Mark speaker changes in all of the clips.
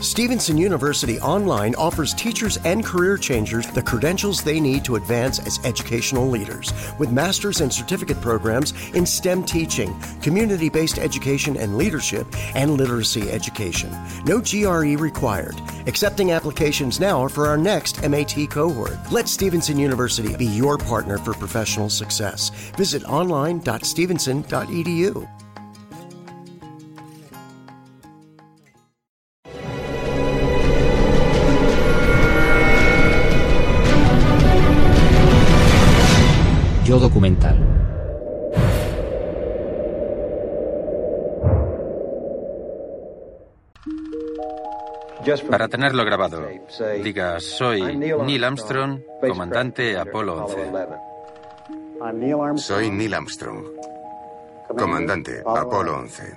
Speaker 1: Stevenson University Online offers teachers and career changers the credentials they need to advance as educational leaders with master's and certificate programs in STEM teaching, community based education and leadership, and literacy education. No GRE required. Accepting applications now for our next MAT cohort. Let Stevenson University be your partner for professional success. Visit online.stevenson.edu.
Speaker 2: documental.
Speaker 3: Para tenerlo grabado, diga, soy Neil Armstrong, comandante Apolo 11.
Speaker 4: Soy Neil Armstrong, comandante Apolo 11.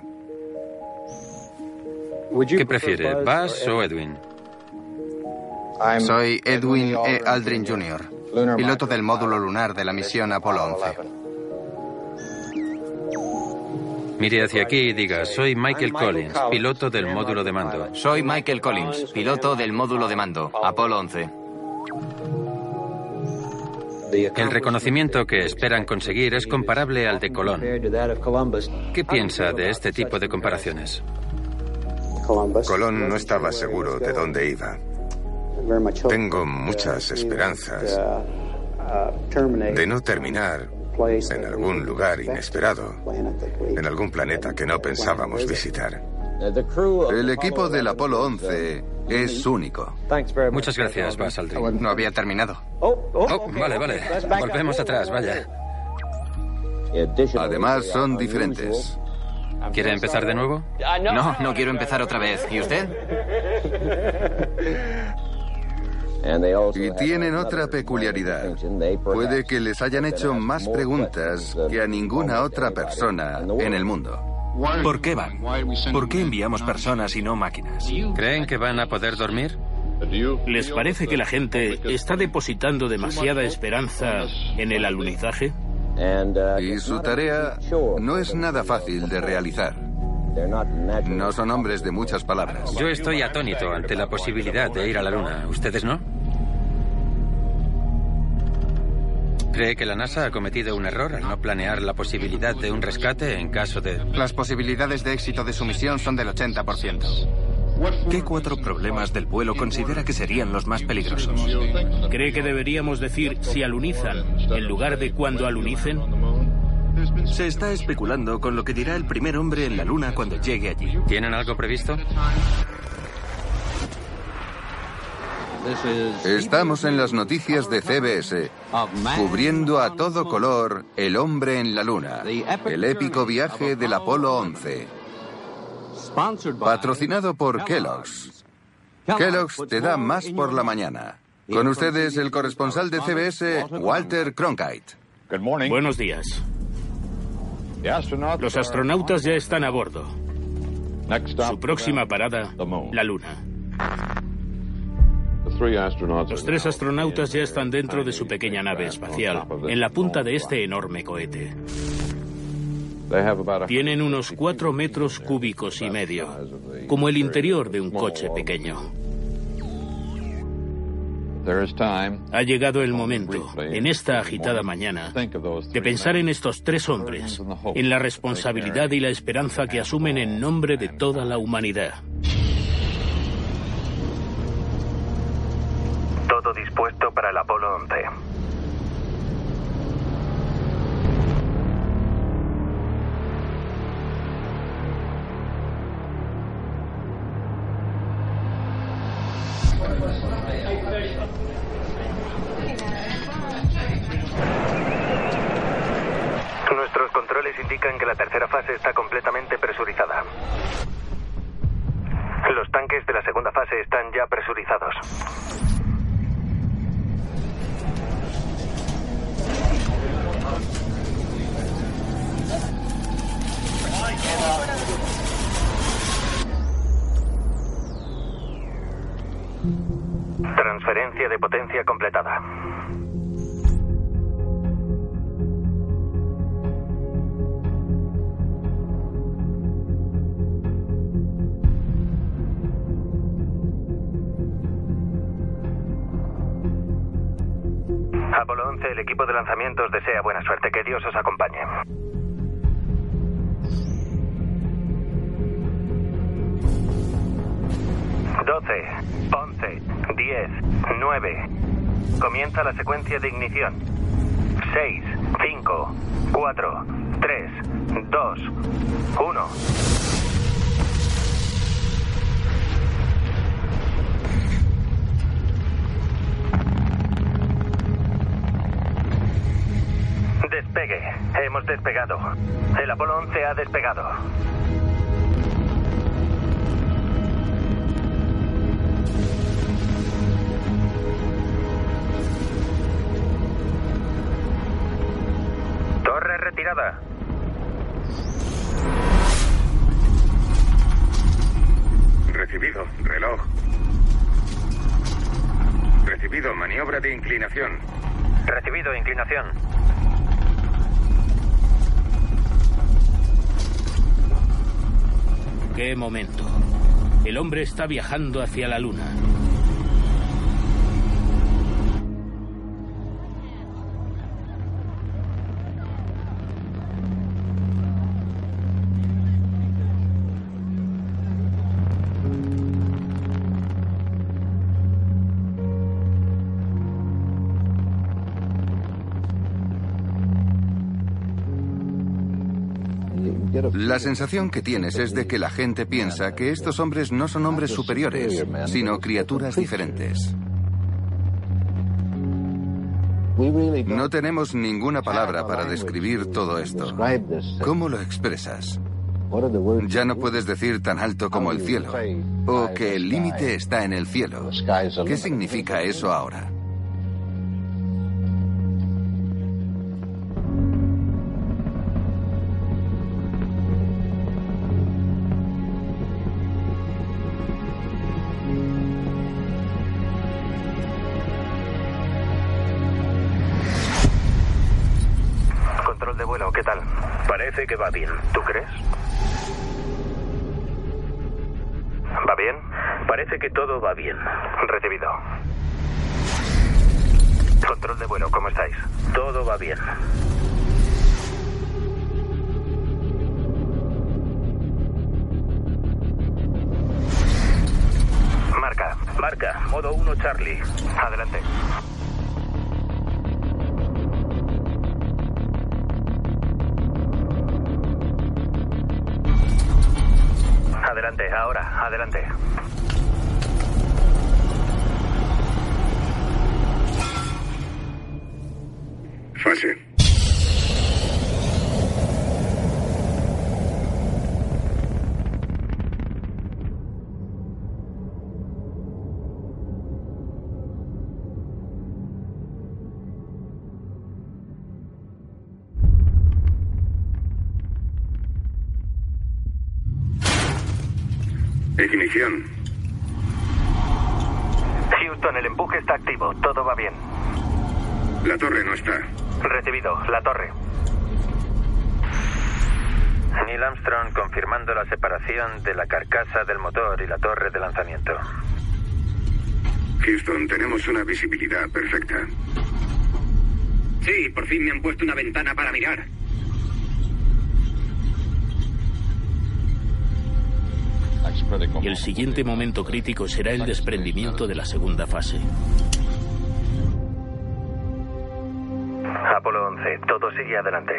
Speaker 3: ¿Qué prefiere, Buzz o Edwin?
Speaker 5: Soy Edwin E. Aldrin Jr., piloto del módulo lunar de la misión Apolo 11.
Speaker 3: Mire hacia aquí y diga, soy Michael Collins, piloto del módulo de mando.
Speaker 5: Soy Michael Collins, piloto del módulo de mando, Apolo 11.
Speaker 3: El reconocimiento que esperan conseguir es comparable al de Colón. ¿Qué piensa de este tipo de comparaciones?
Speaker 4: Colón no estaba seguro de dónde iba. Tengo muchas esperanzas de no terminar en algún lugar inesperado, en algún planeta que no pensábamos visitar.
Speaker 6: El equipo del Apolo 11 es único.
Speaker 3: Muchas gracias, Buzz Aldrin.
Speaker 5: No había terminado.
Speaker 3: Oh, vale, vale. Volvemos atrás, vaya.
Speaker 6: Además, son diferentes.
Speaker 3: ¿Quiere empezar de nuevo?
Speaker 5: No, no quiero empezar otra vez. ¿Y usted?
Speaker 6: Y tienen otra peculiaridad. Puede que les hayan hecho más preguntas que a ninguna otra persona en el mundo.
Speaker 7: ¿Por qué van? ¿Por qué enviamos personas y no máquinas?
Speaker 3: ¿Creen que van a poder dormir?
Speaker 8: ¿Les parece que la gente está depositando demasiada esperanza en el alunizaje?
Speaker 6: Y su tarea no es nada fácil de realizar. No son hombres de muchas palabras.
Speaker 3: Yo estoy atónito ante la posibilidad de ir a la Luna. ¿Ustedes no? ¿Cree que la NASA ha cometido un error al no planear la posibilidad de un rescate en caso de...
Speaker 5: Las posibilidades de éxito de su misión son del 80%.
Speaker 7: ¿Qué cuatro problemas del vuelo considera que serían los más peligrosos?
Speaker 8: ¿Cree que deberíamos decir si alunizan en lugar de cuando alunicen?
Speaker 7: Se está especulando con lo que dirá el primer hombre en la Luna cuando llegue allí.
Speaker 3: ¿Tienen algo previsto?
Speaker 6: Estamos en las noticias de CBS, cubriendo a todo color El hombre en la luna, el épico viaje del Apolo 11. Patrocinado por Kellogg's. Kellogg's te da más por la mañana. Con ustedes el corresponsal de CBS, Walter Cronkite.
Speaker 8: Buenos días. Los astronautas ya están a bordo. Su próxima parada, la Luna. Los tres astronautas ya están dentro de su pequeña nave espacial, en la punta de este enorme cohete. Tienen unos cuatro metros cúbicos y medio, como el interior de un coche pequeño. Ha llegado el momento, en esta agitada mañana, de pensar en estos tres hombres, en la responsabilidad y la esperanza que asumen en nombre de toda la humanidad.
Speaker 9: Todo dispuesto para el Apolo 11. Completada. Apolo 11, el equipo de lanzamientos desea buena suerte. Que Dios os acompañe. Doce, once, diez, nueve, Comienza la secuencia de ignición. 6, 5, 4, 3, 2, 1. Despegue. Hemos despegado. El Apolo 11 ha despegado. Retirada.
Speaker 4: Recibido, reloj. Recibido, maniobra de inclinación.
Speaker 9: Recibido, inclinación.
Speaker 8: ¿Qué momento? El hombre está viajando hacia la luna.
Speaker 6: La sensación que tienes es de que la gente piensa que estos hombres no son hombres superiores, sino criaturas diferentes. No tenemos ninguna palabra para describir todo esto. ¿Cómo lo expresas? Ya no puedes decir tan alto como el cielo, o que el límite está en el cielo. ¿Qué significa eso ahora?
Speaker 9: Que va bien. ¿Tú crees? ¿Va bien? Parece que todo va bien. Recibido. Control de vuelo, ¿cómo estáis? Todo va bien. Marca. Marca. Modo 1 Charlie. Adelante. Ahora, adelante.
Speaker 3: De la carcasa del motor y la torre de lanzamiento.
Speaker 4: Houston, tenemos una visibilidad perfecta.
Speaker 10: Sí, por fin me han puesto una ventana para mirar.
Speaker 8: El siguiente momento crítico será el desprendimiento de la segunda fase.
Speaker 9: Apolo 11, todo sigue adelante.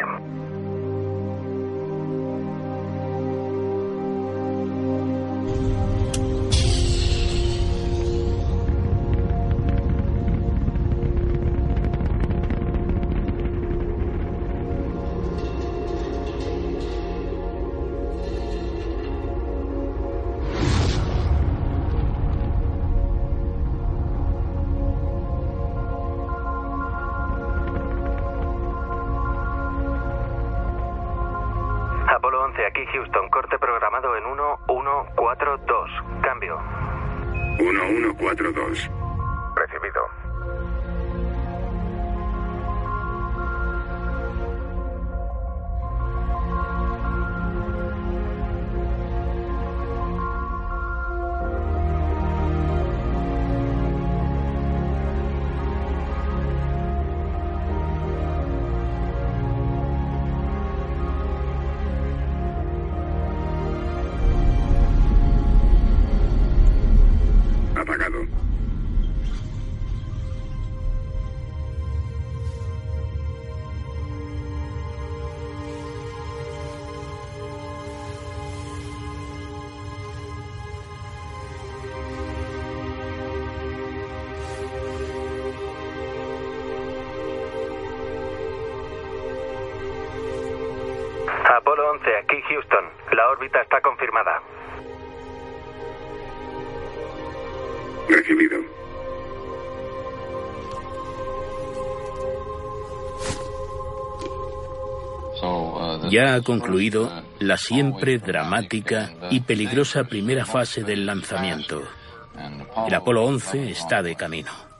Speaker 8: Ha concluido la siempre dramática y peligrosa primera fase del lanzamiento. El Apolo 11 está de camino.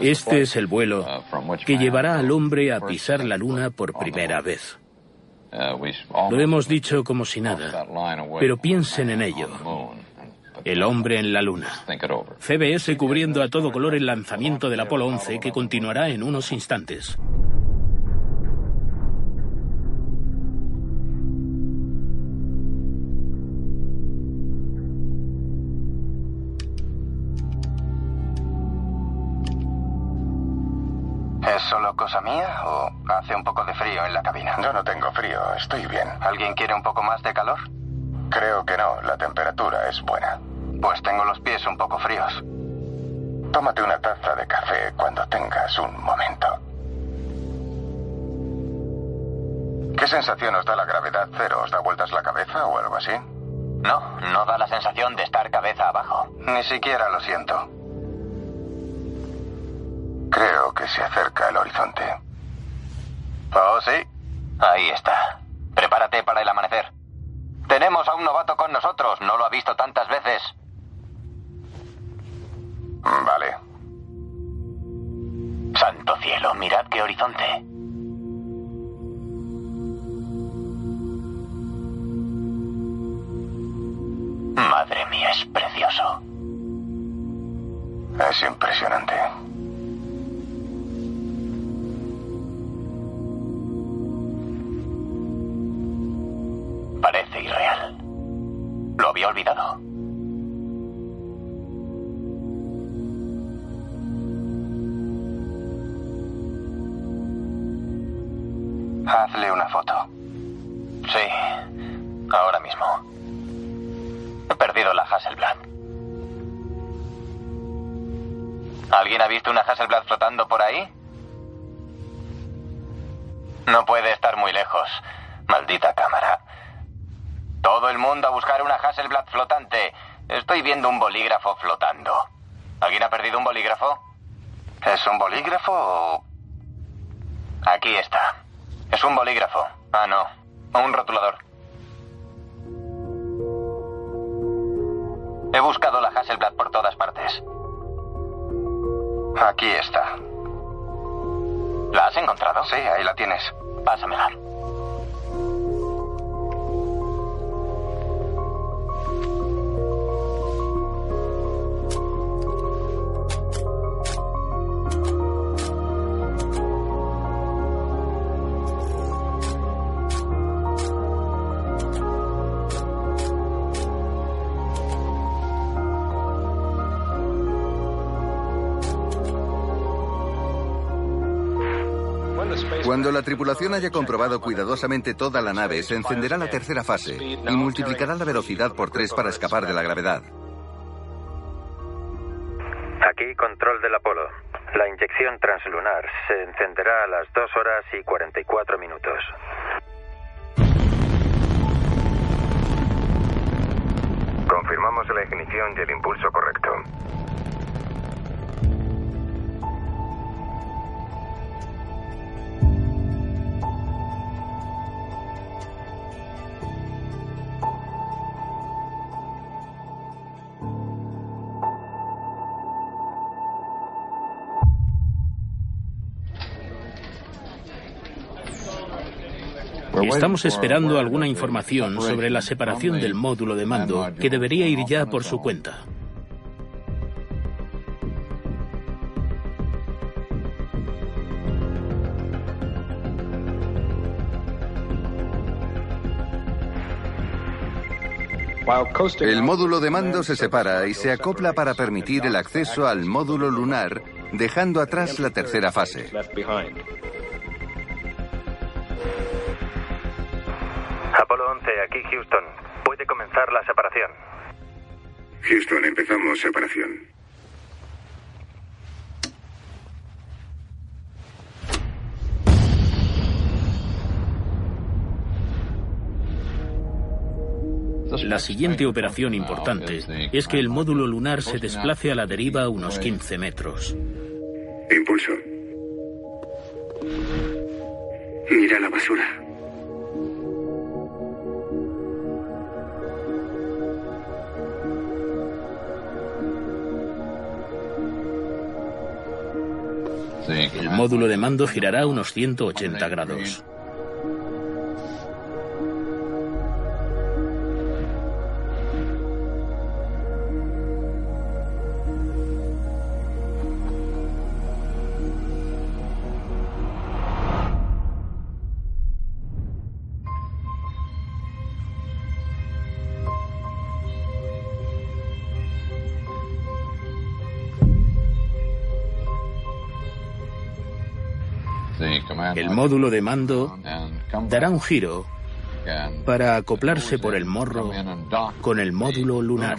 Speaker 8: Este es el vuelo que llevará al hombre a pisar la luna por primera vez. Lo hemos dicho como si nada, pero piensen en ello. El hombre en la luna. CBS cubriendo a todo color el lanzamiento del Apolo 11 que continuará en unos instantes.
Speaker 5: Solo cosa mía o hace un poco de frío en la cabina?
Speaker 4: Yo no tengo frío, estoy bien.
Speaker 5: ¿Alguien quiere un poco más de calor?
Speaker 4: Creo que no, la temperatura es buena.
Speaker 5: Pues tengo los pies un poco fríos.
Speaker 4: Tómate una taza de café cuando tengas un momento. ¿Qué sensación os da la gravedad cero? ¿Os da vueltas la cabeza o algo así?
Speaker 5: No, no da la sensación de estar cabeza abajo.
Speaker 4: Ni siquiera lo siento. Creo que se acerca el horizonte.
Speaker 5: Oh, sí. Ahí está. Prepárate para el amanecer. Tenemos a un novato con nosotros. No lo ha visto tantas veces.
Speaker 4: Vale.
Speaker 5: Santo cielo, mirad qué horizonte. Madre mía, es precioso.
Speaker 4: Es impresionante.
Speaker 5: Hazle una foto. Sí, ahora mismo. He perdido la Hasselblad. ¿Alguien ha visto una Hasselblad flotando por ahí? No puede estar muy lejos. Maldita cámara. Todo el mundo a buscar una Hasselblad flotante. Estoy viendo un bolígrafo flotando. ¿Alguien ha perdido un bolígrafo? ¿Es un bolígrafo o...? Aquí está. Es un bolígrafo. Ah, no. Un rotulador. He buscado la Hasselblad por todas partes. Aquí está. ¿La has encontrado?
Speaker 4: Sí, ahí la tienes.
Speaker 5: Pásamela.
Speaker 6: La tripulación haya comprobado cuidadosamente toda la nave, se encenderá la tercera fase y multiplicará la velocidad por tres para escapar de la gravedad.
Speaker 3: Aquí control del Apolo. La inyección translunar se encenderá a las 2 horas y 44 minutos.
Speaker 4: Confirmamos la ignición y el impulso correcto.
Speaker 8: Estamos esperando alguna información sobre la separación del módulo de mando que debería ir ya por su cuenta.
Speaker 6: El módulo de mando se separa y se acopla para permitir el acceso al módulo lunar, dejando atrás la tercera fase.
Speaker 10: Empezamos separación.
Speaker 8: La siguiente operación importante es que el módulo lunar se desplace a la deriva unos 15 metros.
Speaker 10: Impulso. Mira la basura.
Speaker 8: El módulo de mando girará unos 180 grados. El módulo de mando dará un giro para acoplarse por el morro con el módulo lunar.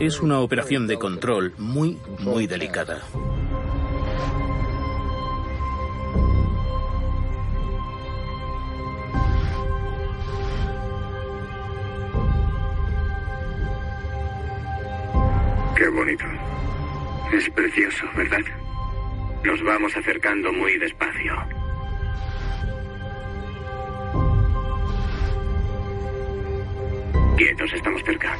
Speaker 8: Es una operación de control muy, muy delicada.
Speaker 10: Qué bonito. Es precioso, ¿verdad? Nos vamos acercando muy despacio. Quietos, estamos cerca.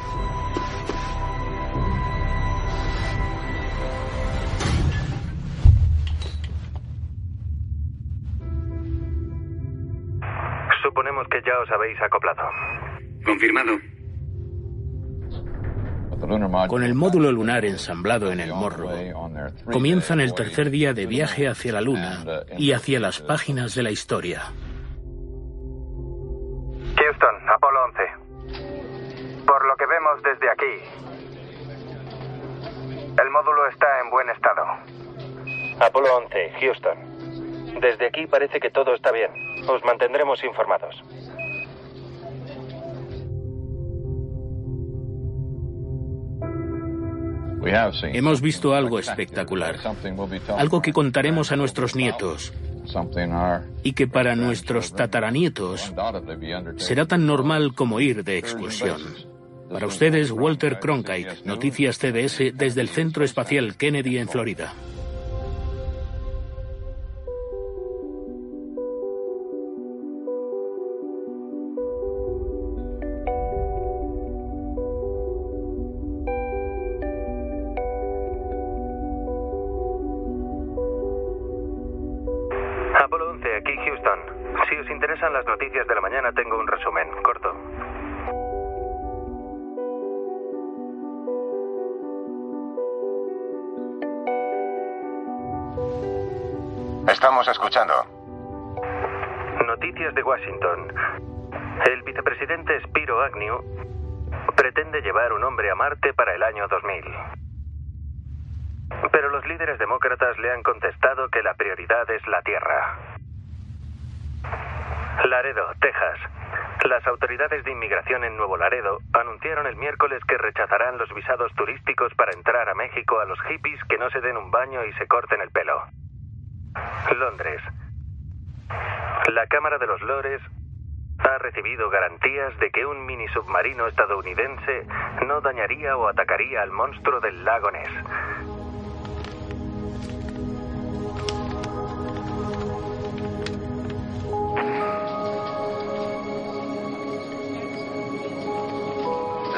Speaker 9: Ya os habéis acoplado.
Speaker 10: Confirmado.
Speaker 8: Con el módulo lunar ensamblado en el morro, comienzan el tercer día de viaje hacia la Luna y hacia las páginas de la historia.
Speaker 9: Houston, Apolo 11. Por lo que vemos desde aquí, el módulo está en buen estado. Apolo 11, Houston. Desde aquí parece que todo está bien. Os mantendremos informados.
Speaker 8: Hemos visto algo espectacular, algo que contaremos a nuestros nietos y que para nuestros tataranietos será tan normal como ir de excursión. Para ustedes, Walter Cronkite, Noticias CBS desde el Centro Espacial Kennedy en Florida.
Speaker 9: Le han contestado que la prioridad es la Tierra. Laredo, Texas. Las autoridades de inmigración en Nuevo Laredo anunciaron el miércoles que rechazarán los visados turísticos para entrar a México a los hippies que no se den un baño y se corten el pelo. Londres. La Cámara de los Lores ha recibido garantías de que un mini submarino estadounidense no dañaría o atacaría al monstruo del lago Ness.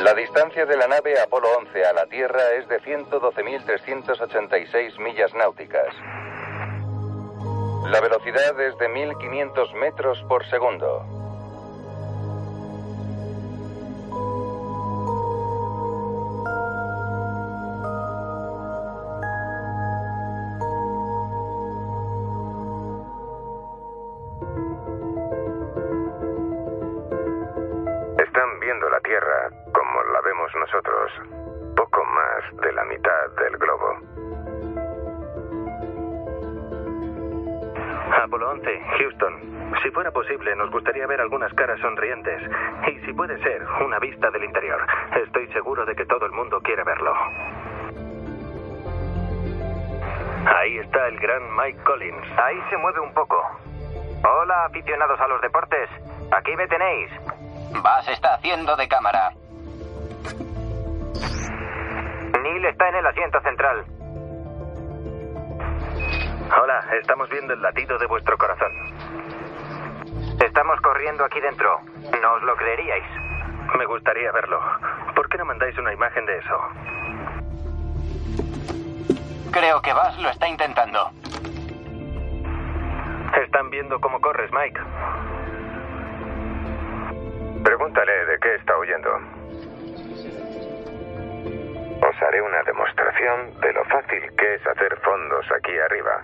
Speaker 5: La distancia de la nave Apolo 11 a la Tierra es de 112.386 millas náuticas.
Speaker 6: La velocidad es de 1500 metros por segundo.
Speaker 4: Nosotros, poco más de la mitad del globo.
Speaker 9: Apolo 11, Houston. Si fuera posible, nos gustaría ver algunas caras sonrientes. Y si puede ser, una vista del interior. Estoy seguro de que todo el mundo quiere verlo. Ahí está el gran Mike Collins.
Speaker 5: Ahí se mueve un poco. Hola, aficionados a los deportes. Aquí me tenéis. Vas está haciendo de cámara. Está en el asiento central.
Speaker 9: Hola, estamos viendo el latido de vuestro corazón.
Speaker 5: Estamos corriendo aquí dentro. No os lo creeríais.
Speaker 9: Me gustaría verlo. ¿Por qué no mandáis una imagen de eso?
Speaker 5: Creo que Vas lo está intentando.
Speaker 9: Están viendo cómo corres, Mike.
Speaker 4: Pregúntale de qué está huyendo. Haré una demostración de lo fácil que es hacer fondos aquí arriba.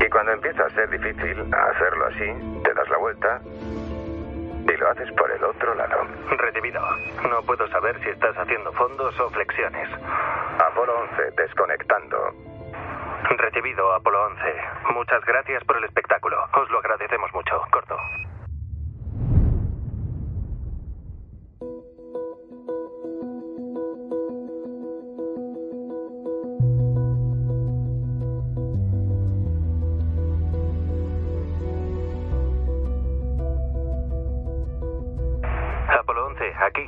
Speaker 4: Y cuando empieza a ser difícil hacerlo así, te das la vuelta y lo haces por el otro lado.
Speaker 9: Recibido. No puedo saber si estás haciendo fondos o flexiones.
Speaker 4: Apolo 11, desconectando.
Speaker 9: Recibido, Apolo 11. Muchas gracias por el espectáculo. Os lo agradecemos mucho. Corto.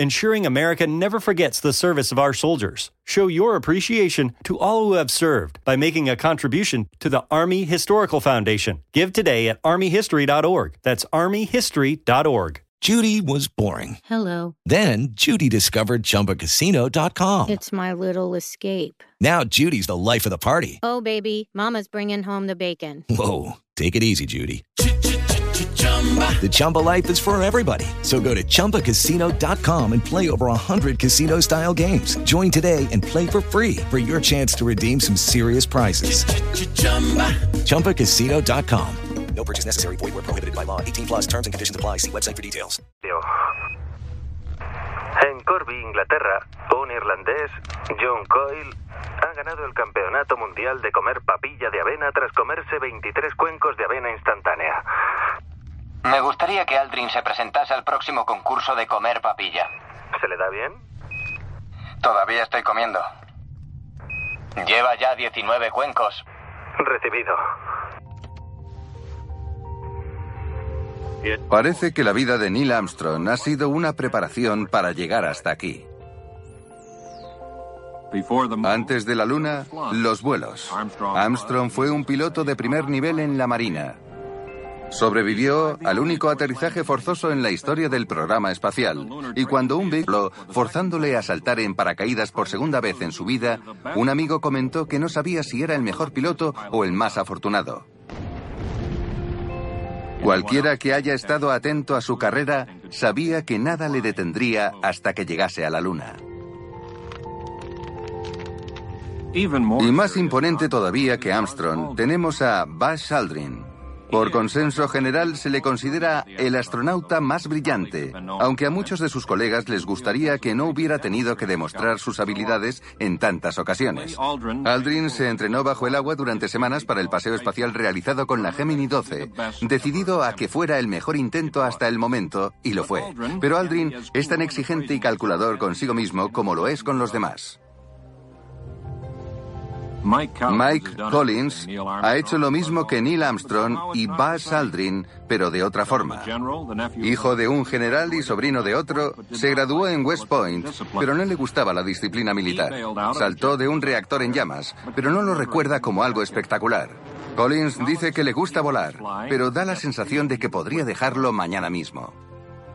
Speaker 11: Ensuring America never forgets the service of our soldiers. Show your appreciation to all who have served by making a contribution to the Army Historical Foundation. Give today at armyhistory.org. That's armyhistory.org.
Speaker 12: Judy was boring.
Speaker 13: Hello.
Speaker 12: Then Judy discovered ChumbaCasino.com.
Speaker 13: It's my little escape.
Speaker 12: Now Judy's the life of the party.
Speaker 13: Oh, baby, Mama's bringing home the bacon.
Speaker 12: Whoa, take it easy, Judy. The Chumba life is for everybody. So go to ChumbaCasino.com and play over 100 casino style games. Join today and play for free for your chance to redeem some serious prizes. ChumbaCasino.com.
Speaker 1: No purchase necessary. Void where prohibited by law. 18 plus terms and conditions apply. See website for details.
Speaker 9: En Corby, Inglaterra, un irlandés, John Coyle, ha ganado el campeonato mundial de comer papilla de avena tras comerse 23 cuencos de avena instantánea.
Speaker 5: Me gustaría que Aldrin se presentase al próximo concurso de comer papilla.
Speaker 9: ¿Se le da bien?
Speaker 5: Todavía estoy comiendo. Lleva ya 19 cuencos.
Speaker 9: Recibido.
Speaker 6: Parece que la vida de Neil Armstrong ha sido una preparación para llegar hasta aquí. Antes de la Luna, los vuelos. Armstrong fue un piloto de primer nivel en la Marina. Sobrevivió al único aterrizaje forzoso en la historia del programa espacial. Y cuando un vehículo, forzándole a saltar en paracaídas por segunda vez en su vida, un amigo comentó que no sabía si era el mejor piloto o el más afortunado. Cualquiera que haya estado atento a su carrera sabía que nada le detendría hasta que llegase a la Luna. Y más imponente todavía que Armstrong, tenemos a Buzz Aldrin. Por consenso general se le considera el astronauta más brillante, aunque a muchos de sus colegas les gustaría que no hubiera tenido que demostrar sus habilidades en tantas ocasiones. Aldrin se entrenó bajo el agua durante semanas para el paseo espacial realizado con la Gemini 12, decidido a que fuera el mejor intento hasta el momento, y lo fue. Pero Aldrin es tan exigente y calculador consigo mismo como lo es con los demás. Mike Collins ha hecho lo mismo que Neil Armstrong y Buzz Aldrin, pero de otra forma. Hijo de un general y sobrino de otro, se graduó en West Point, pero no le gustaba la disciplina militar. Saltó de un reactor en llamas, pero no lo recuerda como algo espectacular. Collins dice que le gusta volar, pero da la sensación de que podría dejarlo mañana mismo.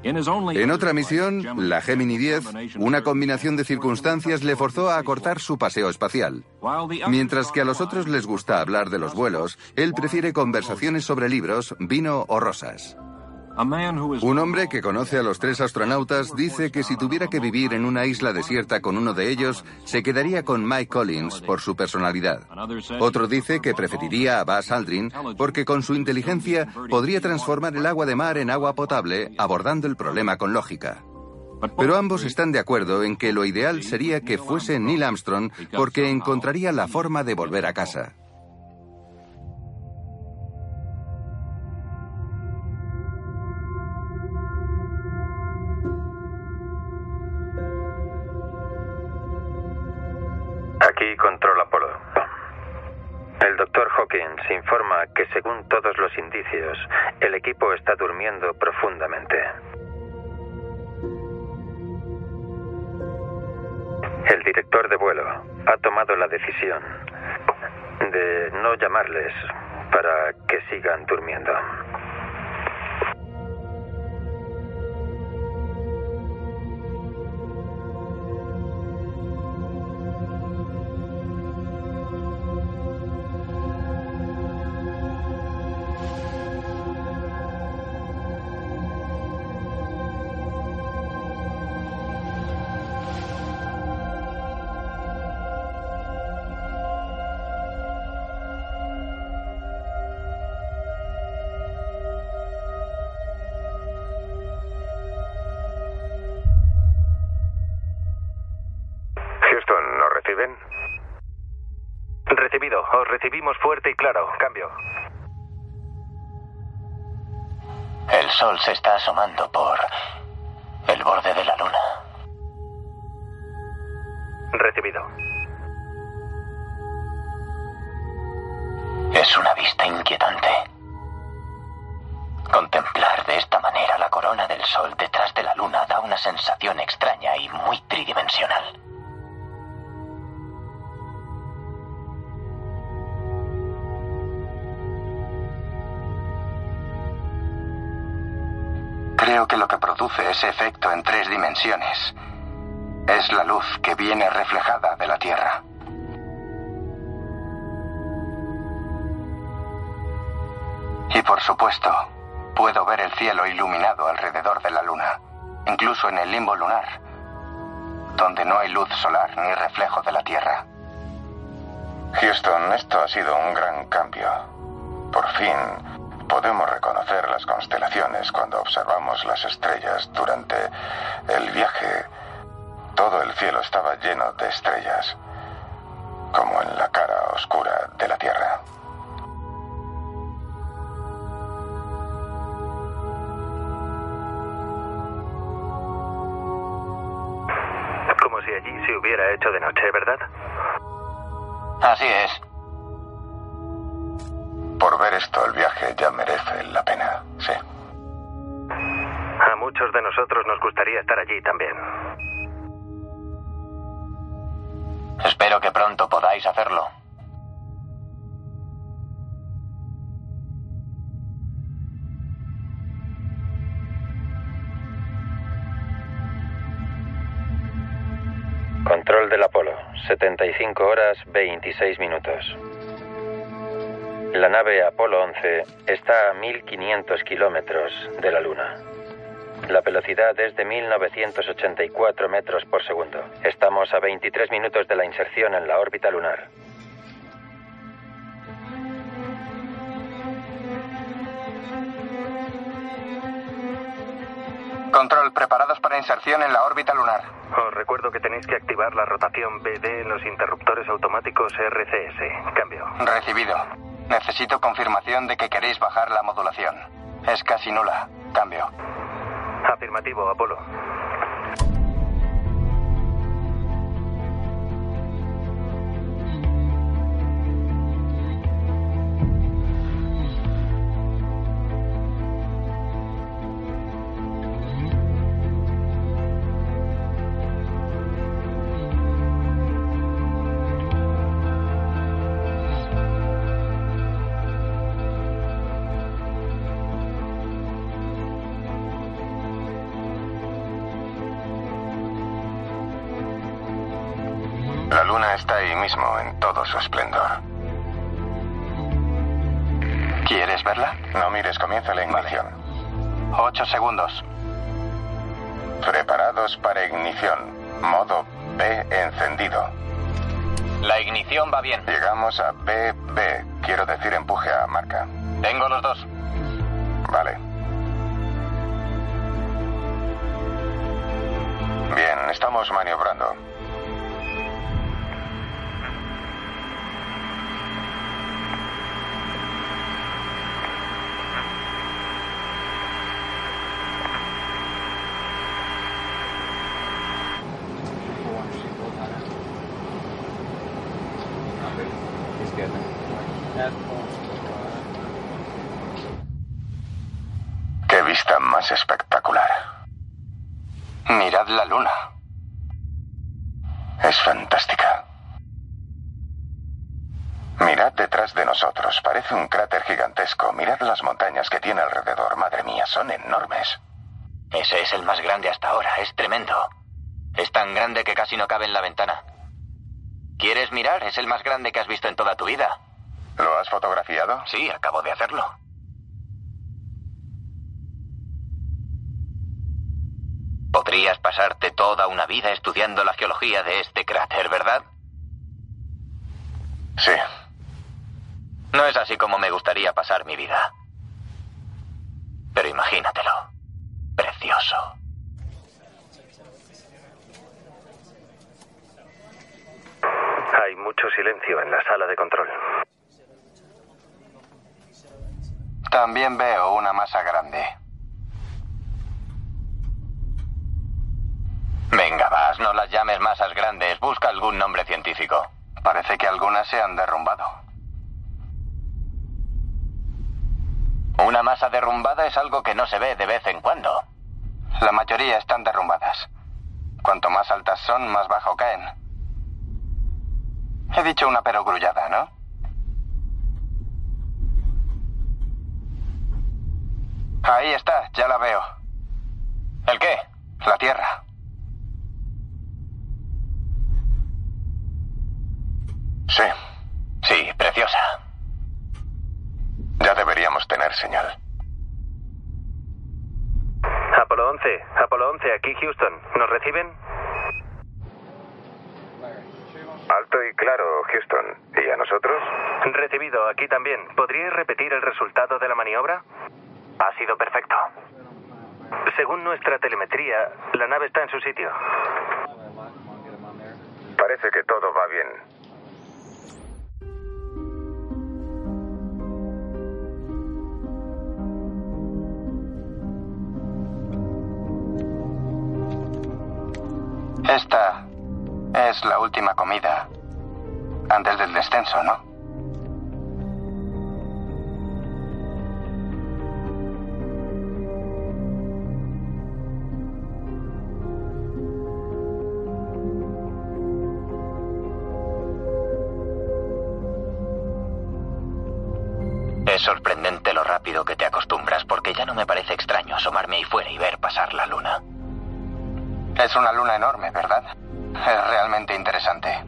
Speaker 6: En otra misión, la Gemini 10, una combinación de circunstancias le forzó a acortar su paseo espacial. Mientras que a los otros les gusta hablar de los vuelos, él prefiere conversaciones sobre libros, vino o rosas. Un hombre que conoce a los tres astronautas dice que si tuviera que vivir en una isla desierta con uno de ellos, se quedaría con Mike Collins por su personalidad. Otro dice que preferiría a Buzz Aldrin porque con su inteligencia podría transformar el agua de mar en agua potable, abordando el problema con lógica. Pero ambos están de acuerdo en que lo ideal sería que fuese Neil Armstrong porque encontraría la forma de volver a casa.
Speaker 14: Aquí Control Apolo. El doctor Hawkins informa que según todos los indicios, el equipo está durmiendo profundamente. El director de vuelo ha tomado la decisión de no llamarles para que sigan durmiendo.
Speaker 10: Sol se está asomando por efecto en tres dimensiones es la luz que viene reflejada de la Tierra. Y por supuesto, puedo ver el cielo iluminado alrededor de la Luna, incluso en el limbo lunar, donde no hay luz solar ni reflejo de la Tierra.
Speaker 4: Houston, esto ha sido un gran cambio. Por fin podemos reconocer las constelaciones cuando observamos las estrellas durante el viaje. Todo el cielo estaba lleno de estrellas, como en la cara oscura de la Tierra.
Speaker 14: Como si allí se hubiera hecho de noche, ¿verdad?
Speaker 10: Así es.
Speaker 4: Por ver esto, el viaje ya merece la pena, sí.
Speaker 14: A muchos de nosotros nos gustaría estar allí también.
Speaker 10: Espero que pronto podáis hacerlo.
Speaker 14: Control del Apolo. 75 horas 26 minutos. La nave Apolo 11 está a 1500 kilómetros de la Luna. La velocidad es de 1984 metros por segundo. Estamos a 23 minutos de la inserción en la órbita lunar.
Speaker 10: Control, preparados para inserción en la órbita lunar.
Speaker 14: Os recuerdo que tenéis que activar la rotación BD en los interruptores automáticos RCS. Cambio.
Speaker 10: Recibido. Necesito confirmación de que queréis bajar la modulación. Es casi nula. Cambio.
Speaker 14: Afirmativo, Apolo.
Speaker 4: Mismo, en todo su esplendor.
Speaker 5: ¿Quieres verla?
Speaker 4: No mires, comienza la ignición.
Speaker 5: Ocho segundos.
Speaker 4: Preparados para ignición. Modo B encendido.
Speaker 5: La ignición va bien.
Speaker 4: Llegamos a BB. Quiero decir empuje a marca.
Speaker 5: Tengo los dos.
Speaker 4: Vale. Bien, estamos maniobrando. Qué vista más espectacular.
Speaker 5: Mirad la luna.
Speaker 4: Es fantástica. Mirad detrás Parece un cráter gigantesco. Mirad las montañas que tiene alrededor. Madre mía, son enormes.
Speaker 5: Ese es el más grande hasta ahora. Es tremendo. Es tan grande que casi no cabe en la ventana. ¿Quieres mirar? Es el más grande que has visto en toda tu vida.
Speaker 4: ¿Lo has fotografiado?
Speaker 5: Sí, acabo de hacerlo. Podrías pasarte toda una vida estudiando la geología de este cráter, ¿verdad?
Speaker 4: Sí.
Speaker 5: No es así como me gustaría pasar mi vida. Pero imagínatelo. Precioso.
Speaker 9: Hay mucho silencio en la sala de control.
Speaker 5: También veo una masa grande. Venga, vas, no las llames masas grandes. Busca algún nombre científico. Parece que algunas se han derrumbado. Una masa derrumbada es algo que no se ve de vez en cuando. La mayoría están derrumbadas. Cuanto más altas son, más bajo caen. He dicho una perogrullada, ¿no? Ahí está, ya la veo. ¿El qué? La Tierra.
Speaker 4: Sí.
Speaker 5: Sí, preciosa.
Speaker 4: Ya deberíamos tener señal.
Speaker 9: Apolo 11, Apolo 11, aquí Houston. ¿Nos reciben?
Speaker 4: Alto y claro, Houston. ¿Y a nosotros?
Speaker 9: Recibido, aquí también. ¿Podríais repetir el resultado de la maniobra?
Speaker 5: Ha sido perfecto.
Speaker 9: Según nuestra telemetría, la nave está en su sitio.
Speaker 4: Parece que todo va bien.
Speaker 5: Esta es la última comida antes del descenso, ¿no? Es sorprendente lo rápido que te acostumbras, porque ya no me parece extraño asomarme ahí fuera y ver pasar la luna. Es una luna enorme, ¿verdad? Es realmente interesante.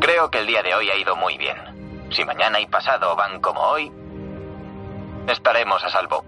Speaker 5: Creo que el día de hoy ha ido muy bien. Si mañana y pasado van como hoy, estaremos a salvo.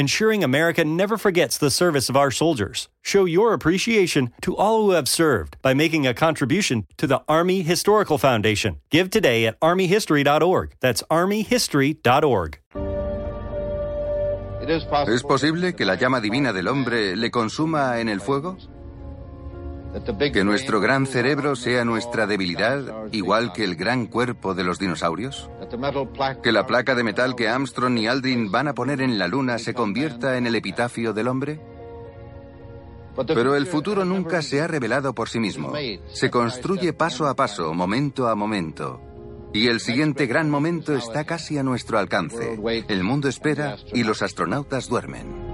Speaker 11: ensuring America never forgets the service of our soldiers. Show your appreciation to all who have served by making a contribution to the Army Historical Foundation. Give today at armyhistory.org. That's armyhistory.org.
Speaker 6: ¿Es posible que la llama divina del hombre le consuma en el fuego? ¿Que nuestro gran cerebro sea nuestra debilidad, igual que el gran cuerpo de los dinosaurios? ¿Que la placa de metal que Armstrong y Aldrin van a poner en la luna se convierta en el epitafio del hombre? Pero el futuro nunca se ha revelado por sí mismo. Se construye paso a paso, momento a momento. Y el siguiente gran momento está casi a nuestro alcance. El mundo espera y los astronautas duermen.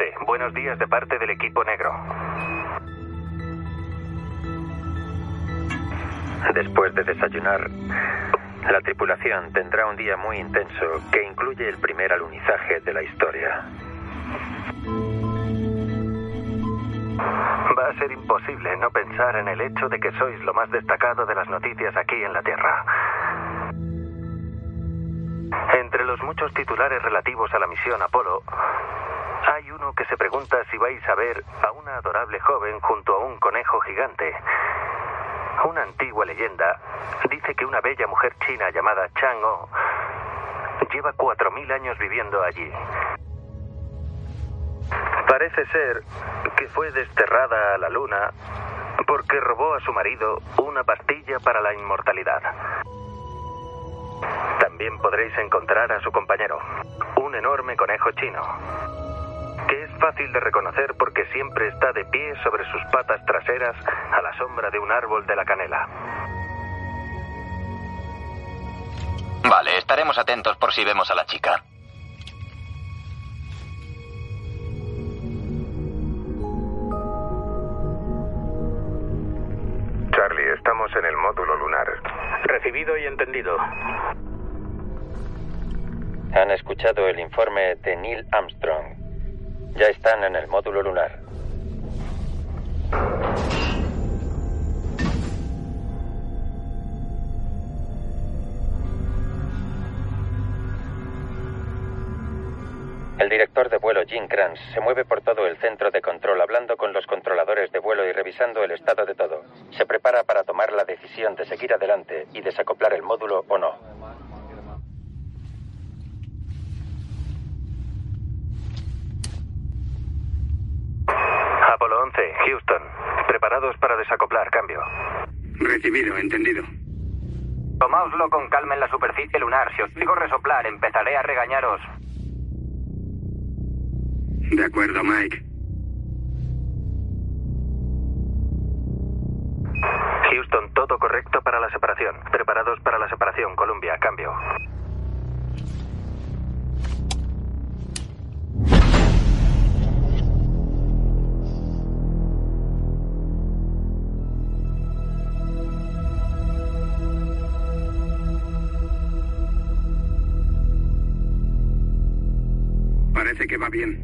Speaker 9: 11, buenos días de parte del equipo negro.
Speaker 14: Después de desayunar, la tripulación tendrá un día muy intenso que incluye el primer alunizaje de la historia.
Speaker 9: Va a ser imposible no pensar en el hecho de que sois lo más destacado de las noticias aquí en la Tierra. Entre los muchos titulares relativos a la misión Apolo, hay uno que se pregunta si vais a ver a una adorable joven junto a un conejo gigante. Una antigua leyenda dice que una bella mujer china llamada Chang-O lleva cuatro mil años viviendo allí. Parece ser que fue desterrada a la luna porque robó a su marido una pastilla para la inmortalidad. También podréis encontrar a su compañero, un enorme conejo chino, que es fácil de reconocer porque siempre está de pie sobre sus patas traseras a la sombra de un árbol de la canela.
Speaker 5: Vale, estaremos atentos por si vemos a la chica.
Speaker 4: Charlie, estamos en el módulo lunar.
Speaker 9: Recibido y entendido.
Speaker 14: Han escuchado el informe de Neil Armstrong. Ya están en el módulo lunar. El director de vuelo Jim Kranz se mueve por todo el centro de control hablando con los controladores de vuelo y revisando el estado de todo. Se prepara para tomar la decisión de seguir adelante y desacoplar el módulo o no.
Speaker 9: Apolo 11, Houston. Preparados para desacoplar, cambio.
Speaker 10: Recibido, entendido.
Speaker 5: Tomáoslo con calma en la superficie lunar. Si os digo resoplar, empezaré a regañaros.
Speaker 10: De acuerdo, Mike.
Speaker 9: Houston, todo correcto para la separación. Preparados para la separación, Columbia, cambio.
Speaker 10: Parece que va bien.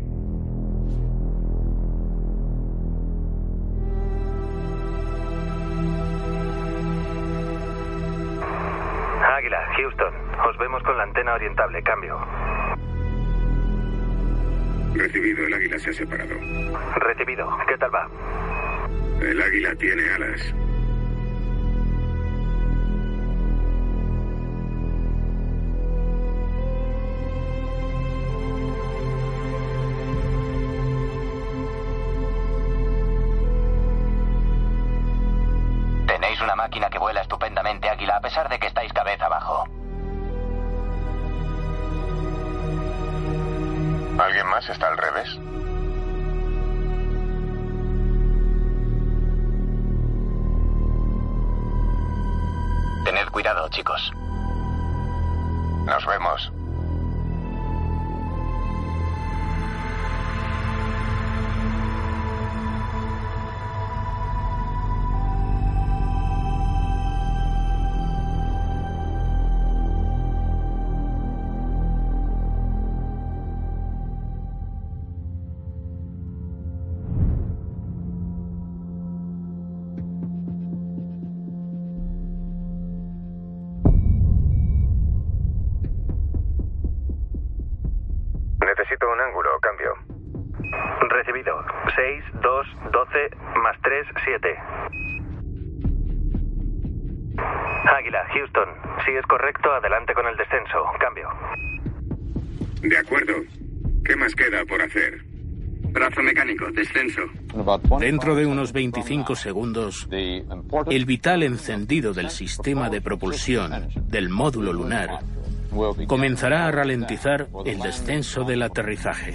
Speaker 9: Águila, Houston. Os vemos con la antena orientable. Cambio.
Speaker 10: Recibido, el águila se ha separado.
Speaker 9: Recibido. ¿Qué tal va?
Speaker 10: El águila tiene alas.
Speaker 8: Dentro de unos 25 segundos, el vital encendido del sistema de propulsión del módulo lunar comenzará a ralentizar el descenso del aterrizaje.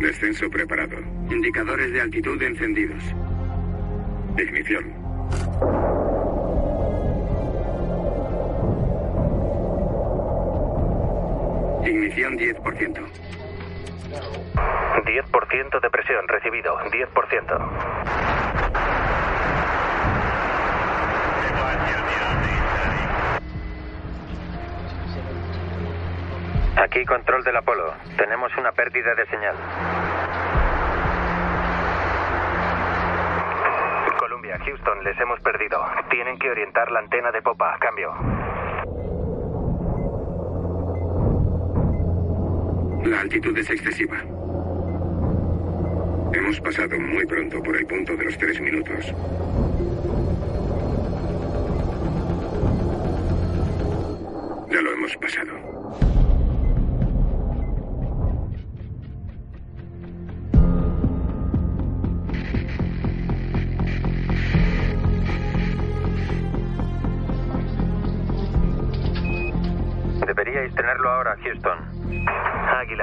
Speaker 10: Descenso preparado. Indicadores de altitud encendidos. Ignición. Ignición 10%.
Speaker 9: 10% de presión recibido. 10%.
Speaker 14: Aquí control del Apolo. Tenemos una pérdida de señal.
Speaker 9: Columbia, Houston, les hemos perdido. Tienen que orientar la antena de popa. Cambio.
Speaker 10: La altitud es excesiva. Hemos pasado muy pronto por el punto de los tres minutos. Ya lo hemos pasado.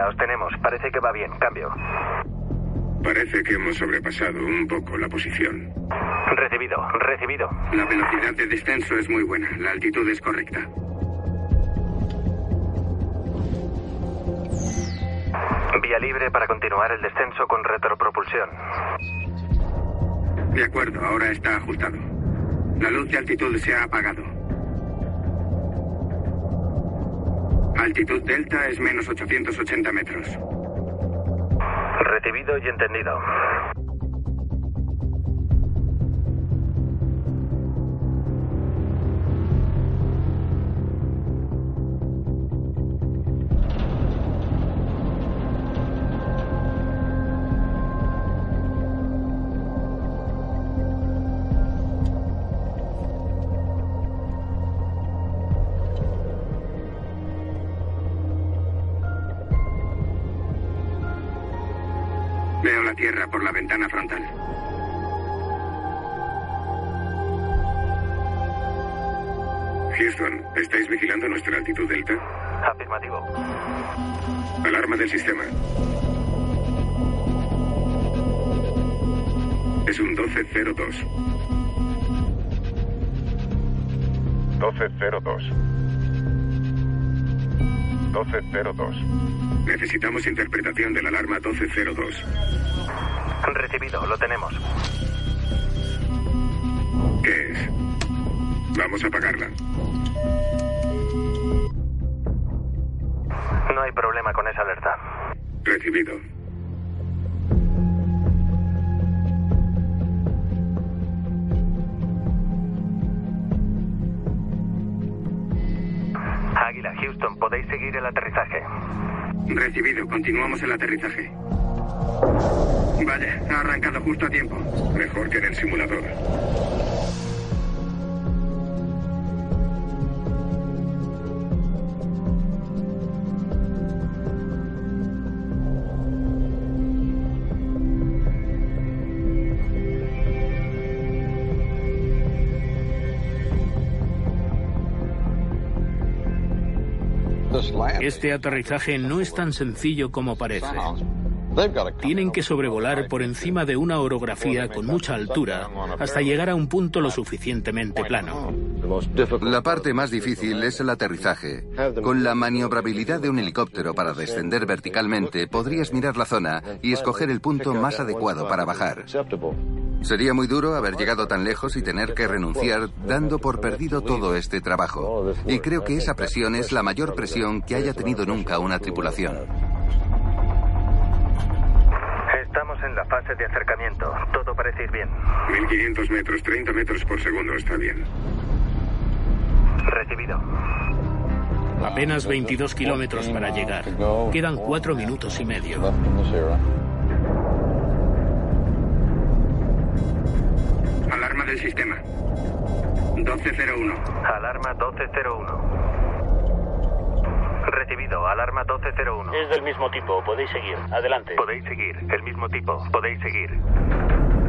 Speaker 9: Os tenemos. Parece que va bien. Cambio.
Speaker 10: Parece que hemos sobrepasado un poco la posición.
Speaker 9: Recibido, recibido.
Speaker 10: La velocidad de descenso es muy buena. La altitud es correcta.
Speaker 9: Vía libre para continuar el descenso con retropropulsión.
Speaker 10: De acuerdo, ahora está ajustado. La luz de altitud se ha apagado. Altitud delta es menos 880 metros.
Speaker 9: Recibido y entendido.
Speaker 10: 1202. 1202. 1202. Necesitamos interpretación de la alarma 1202.
Speaker 9: Recibido, lo tenemos.
Speaker 10: ¿Qué es? Vamos a apagarla.
Speaker 9: No hay problema con esa alerta.
Speaker 10: Recibido.
Speaker 9: Houston, podéis seguir el aterrizaje.
Speaker 10: Recibido, continuamos el aterrizaje. Vaya, ha arrancado justo a tiempo. Mejor que en el simulador.
Speaker 8: Este aterrizaje no es tan sencillo como parece. Tienen que sobrevolar por encima de una orografía con mucha altura hasta llegar a un punto lo suficientemente plano.
Speaker 6: La parte más difícil es el aterrizaje. Con la maniobrabilidad de un helicóptero para descender verticalmente, podrías mirar la zona y escoger el punto más adecuado para bajar. Sería muy duro haber llegado tan lejos y tener que renunciar dando por perdido todo este trabajo. Y creo que esa presión es la mayor presión que haya tenido nunca una tripulación.
Speaker 9: Estamos en la fase de acercamiento. Todo parece ir bien.
Speaker 10: 1500 metros, 30 metros por segundo está bien.
Speaker 9: Recibido.
Speaker 8: Apenas 22 kilómetros para llegar. Quedan cuatro minutos y medio.
Speaker 10: Alarma del sistema. 1201.
Speaker 9: Alarma 1201. Recibido, alarma 1201.
Speaker 8: Es del mismo tipo, podéis seguir. Adelante.
Speaker 9: Podéis seguir, el mismo tipo, podéis seguir.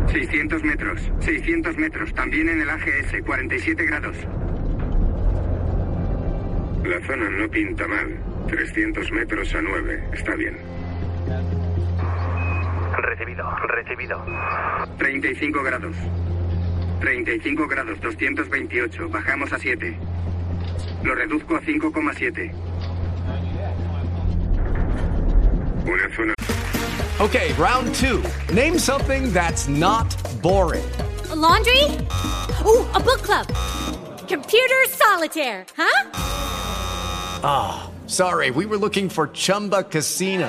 Speaker 10: 600 metros, 600 metros, también en el AGS, 47 grados. La zona no pinta mal. 300 metros a 9, está bien.
Speaker 9: Recibido, recibido.
Speaker 10: 35 grados. 35 grados, 228, bajamos a 7. Lo reduzco a 5,7. Una zona.
Speaker 15: Okay, round two. Name something that's not boring.
Speaker 16: A laundry? Ooh, a book club. Computer solitaire, huh?
Speaker 15: Ah, oh, sorry, we were looking for Chumba Casino.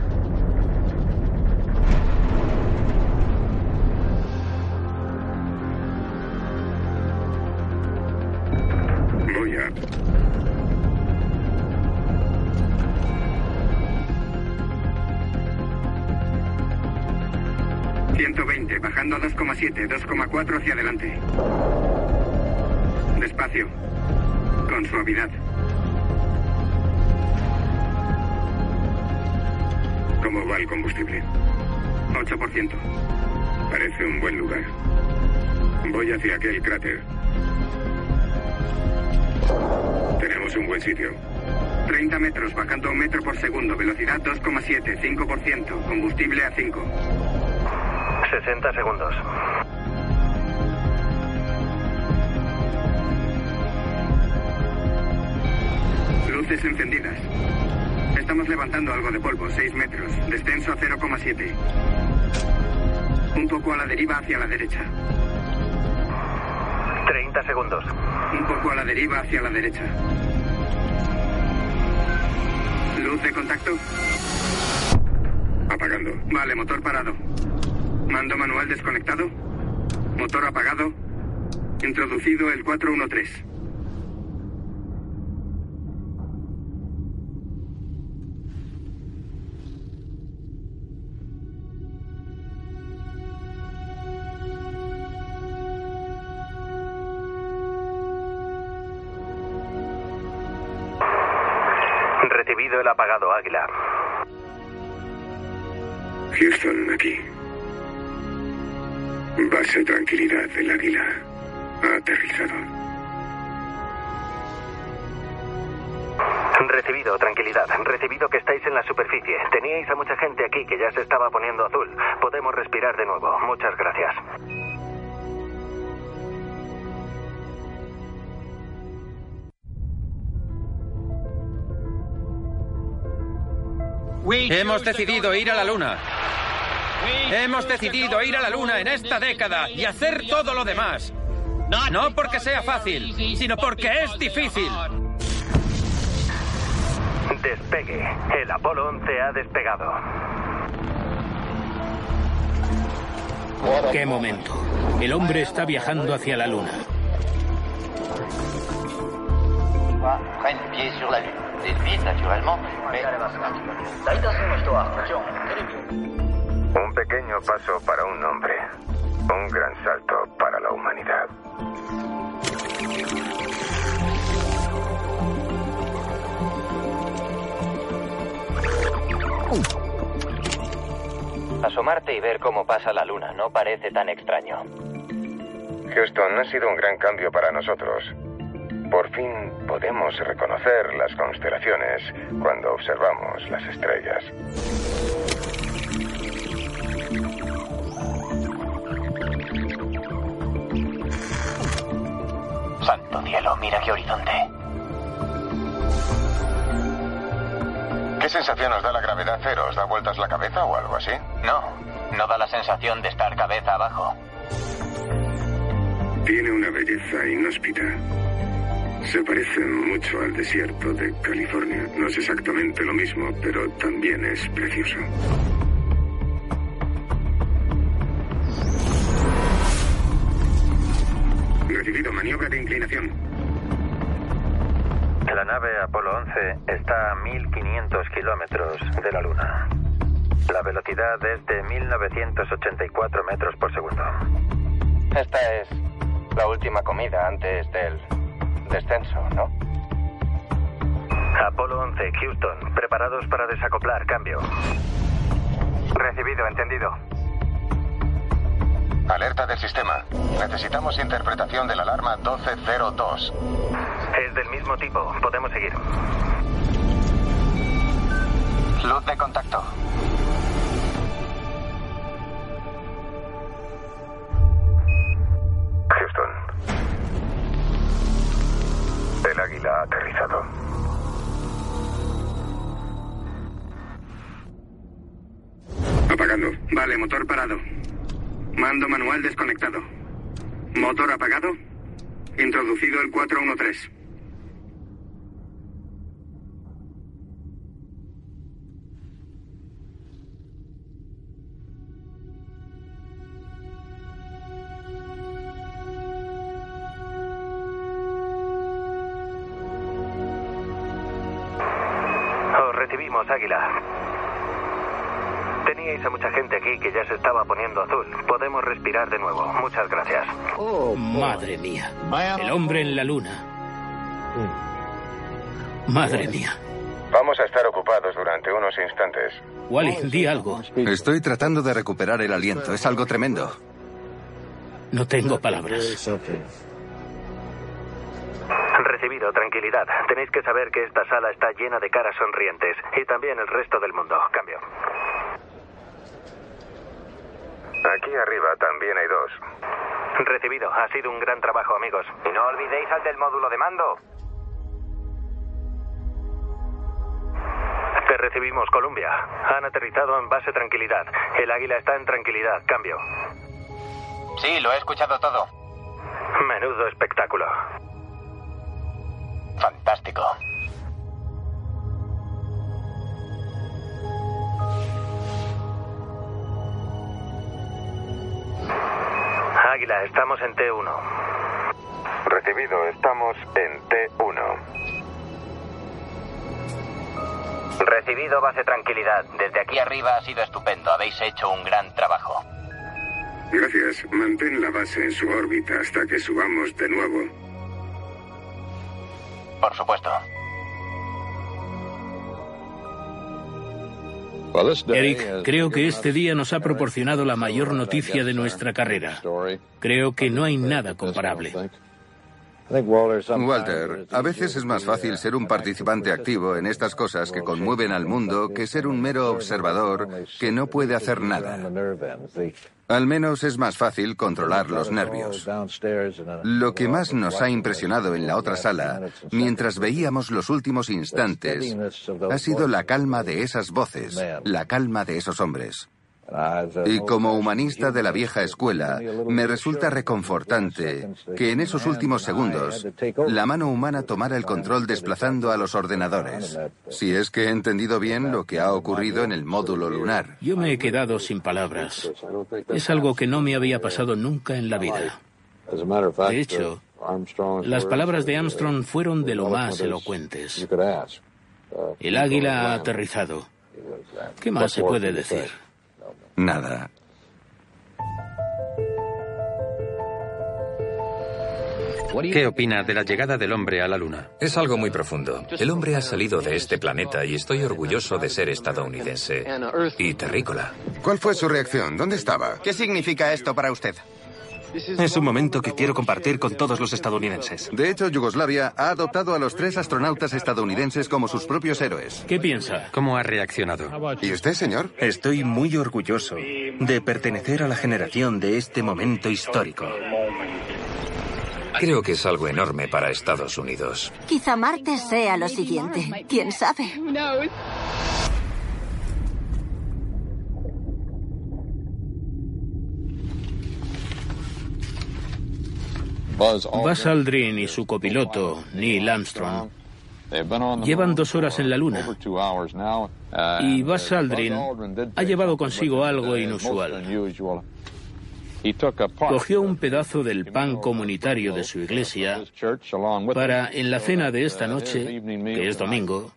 Speaker 10: Bajando a 2,7, 2,4 hacia adelante. Despacio. Con suavidad. ¿Cómo va el combustible? 8%. Parece un buen lugar. Voy hacia aquel cráter. Tenemos un buen sitio. 30 metros, bajando un metro por segundo, velocidad 2,7, 5%, combustible a 5.
Speaker 9: 60 segundos.
Speaker 10: Luces encendidas. Estamos levantando algo de polvo, 6 metros. Descenso a 0,7. Un poco a la deriva hacia la derecha.
Speaker 9: 30 segundos.
Speaker 10: Un poco a la deriva hacia la derecha. Luz de contacto. Apagando. Vale, motor parado. Mando manual desconectado. Motor apagado. Introducido el 413.
Speaker 3: Hemos decidido ir a la luna. Hemos decidido ir a la Luna en esta década y hacer todo lo demás. No porque sea fácil, sino porque es difícil.
Speaker 9: Despegue. El Apolo 11 ha despegado.
Speaker 8: ¡Qué momento! El hombre está viajando hacia la Luna.
Speaker 4: Un pequeño paso para un hombre. Un gran salto para la humanidad.
Speaker 14: Asomarte y ver cómo pasa la luna no parece tan extraño.
Speaker 4: Houston, ha sido un gran cambio para nosotros. Por fin podemos reconocer las constelaciones cuando observamos las estrellas.
Speaker 5: Santo cielo, mira qué horizonte.
Speaker 4: ¿Qué sensación os da la gravedad cero? ¿Os da vueltas la cabeza o algo así?
Speaker 5: No, no da la sensación de estar cabeza abajo.
Speaker 10: Tiene una belleza inhóspita. Se parece mucho al desierto de California. No es exactamente lo mismo, pero también es precioso. Recibido maniobra de inclinación.
Speaker 9: La nave Apolo 11 está a 1500 kilómetros de la Luna. La velocidad es de 1984 metros por segundo.
Speaker 14: Esta es la última comida antes del descenso, ¿no?
Speaker 9: Apolo 11, Houston. Preparados para desacoplar. Cambio.
Speaker 5: Recibido, entendido.
Speaker 4: Alerta del sistema. Necesitamos interpretación de la alarma 1202.
Speaker 9: Es del mismo tipo. Podemos seguir.
Speaker 5: Luz de contacto.
Speaker 4: Houston. El águila ha aterrizado.
Speaker 10: Apagando. Vale, motor parado. Mando manual desconectado. Motor apagado. Introducido el 413.
Speaker 9: De nuevo. Muchas gracias.
Speaker 8: Oh, madre mía. El hombre en la luna. Madre mía.
Speaker 4: Vamos a estar ocupados durante unos instantes.
Speaker 8: Wally, di algo.
Speaker 6: Estoy tratando de recuperar el aliento. Es algo tremendo.
Speaker 8: No tengo palabras.
Speaker 9: Recibido, tranquilidad. Tenéis que saber que esta sala está llena de caras sonrientes. Y también el resto del mundo. Cambio.
Speaker 4: Aquí arriba también hay dos.
Speaker 9: Recibido. Ha sido un gran trabajo, amigos.
Speaker 5: Y no olvidéis al del módulo de mando.
Speaker 9: Te recibimos, Columbia. Han aterrizado en base tranquilidad. El águila está en tranquilidad. Cambio.
Speaker 5: Sí, lo he escuchado todo.
Speaker 9: Menudo espectáculo.
Speaker 5: Fantástico.
Speaker 9: Águila, estamos en T1.
Speaker 4: Recibido, estamos en T1.
Speaker 5: Recibido base tranquilidad. Desde aquí arriba ha sido estupendo. Habéis hecho un gran trabajo.
Speaker 10: Gracias. Mantén la base en su órbita hasta que subamos de nuevo.
Speaker 5: Por supuesto.
Speaker 8: Eric, creo que este día nos ha proporcionado la mayor noticia de nuestra carrera. Creo que no hay nada comparable.
Speaker 6: Walter, a veces es más fácil ser un participante activo en estas cosas que conmueven al mundo que ser un mero observador que no puede hacer nada. Al menos es más fácil controlar los nervios. Lo que más nos ha impresionado en la otra sala, mientras veíamos los últimos instantes, ha sido la calma de esas voces, la calma de esos hombres. Y como humanista de la vieja escuela, me resulta reconfortante que en esos últimos segundos la mano humana tomara el control desplazando a los ordenadores. Si es que he entendido bien lo que ha ocurrido en el módulo lunar.
Speaker 8: Yo me he quedado sin palabras. Es algo que no me había pasado nunca en la vida. De hecho, las palabras de Armstrong fueron de lo más elocuentes. El águila ha aterrizado. ¿Qué más se puede decir?
Speaker 6: Nada.
Speaker 3: ¿Qué opina de la llegada del hombre a la Luna?
Speaker 17: Es algo muy profundo. El hombre ha salido de este planeta y estoy orgulloso de ser estadounidense. Y terrícola.
Speaker 4: ¿Cuál fue su reacción? ¿Dónde estaba?
Speaker 5: ¿Qué significa esto para usted?
Speaker 18: Es un momento que quiero compartir con todos los estadounidenses.
Speaker 6: De hecho, Yugoslavia ha adoptado a los tres astronautas estadounidenses como sus propios héroes.
Speaker 7: ¿Qué piensa?
Speaker 3: ¿Cómo ha reaccionado?
Speaker 6: ¿Y usted, señor?
Speaker 18: Estoy muy orgulloso de pertenecer a la generación de este momento histórico.
Speaker 17: Creo que es algo enorme para Estados Unidos.
Speaker 19: Quizá Marte sea lo siguiente. ¿Quién sabe?
Speaker 7: Buzz Aldrin y su copiloto, Neil Armstrong, llevan dos horas en la Luna. Y Buzz Aldrin ha llevado consigo algo inusual. Cogió un pedazo del pan comunitario de su iglesia para, en la cena de esta noche, que es domingo,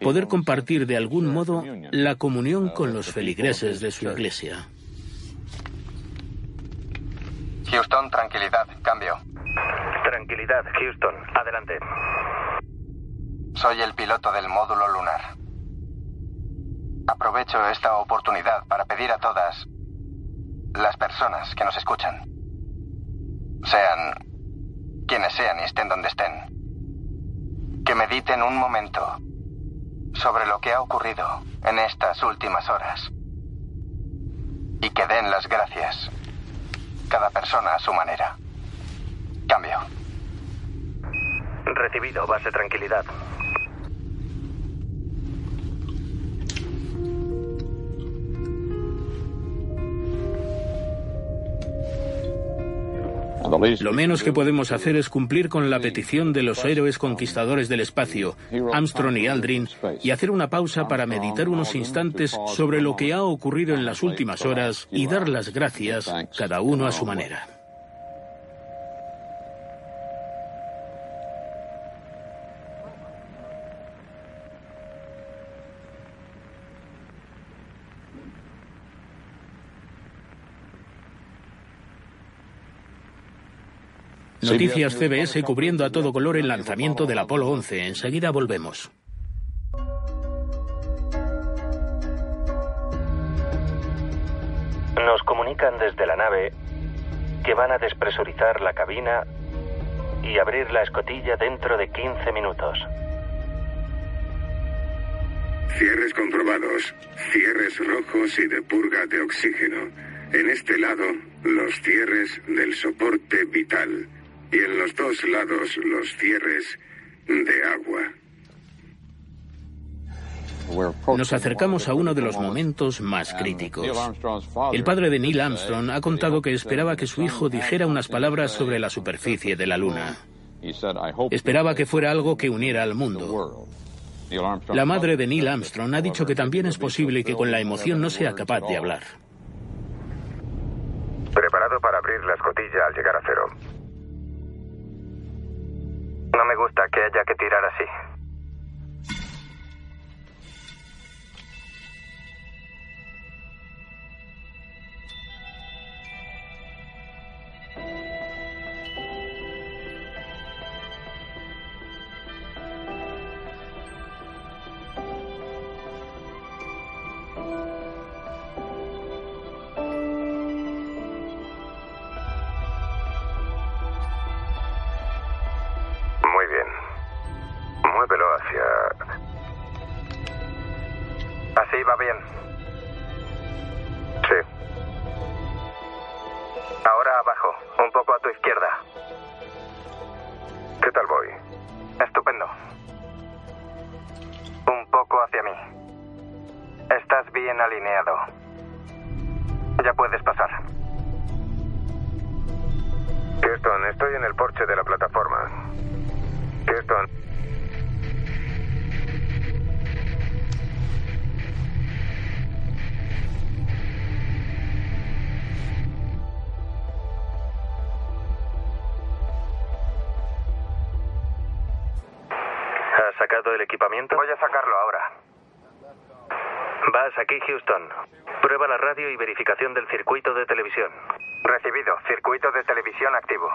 Speaker 7: poder compartir de algún modo la comunión con los feligreses de su iglesia.
Speaker 10: Houston, tranquilidad, cambio.
Speaker 9: Tranquilidad, Houston, adelante.
Speaker 10: Soy el piloto del módulo lunar. Aprovecho esta oportunidad para pedir a todas las personas que nos escuchan, sean quienes sean y estén donde estén, que mediten un momento sobre lo que ha ocurrido en estas últimas horas y que den las gracias cada persona a su manera. Cambio.
Speaker 9: Recibido, base tranquilidad.
Speaker 7: Lo menos que podemos hacer es cumplir con la petición de los héroes conquistadores del espacio, Armstrong y Aldrin, y hacer una pausa para meditar unos instantes sobre lo que ha ocurrido en las últimas horas y dar las gracias, cada uno a su manera. Noticias CBS cubriendo a todo color el lanzamiento del Apolo 11. Enseguida volvemos.
Speaker 9: Nos comunican desde la nave que van a despresurizar la cabina y abrir la escotilla dentro de 15 minutos.
Speaker 4: Cierres comprobados, cierres rojos y de purga de oxígeno. En este lado, los cierres del soporte vital y en los dos lados los cierres de agua.
Speaker 7: Nos acercamos a uno de los momentos más críticos. El padre de Neil Armstrong ha contado que esperaba que su hijo dijera unas palabras sobre la superficie de la Luna. Esperaba que fuera algo que uniera al mundo. La madre de Neil Armstrong ha dicho que también es posible que con la emoción no sea capaz de hablar.
Speaker 9: Preparado para abrir la escotilla al llegar a cero. No me gusta que haya que tirar así.
Speaker 10: Recibido. Circuito de televisión activo.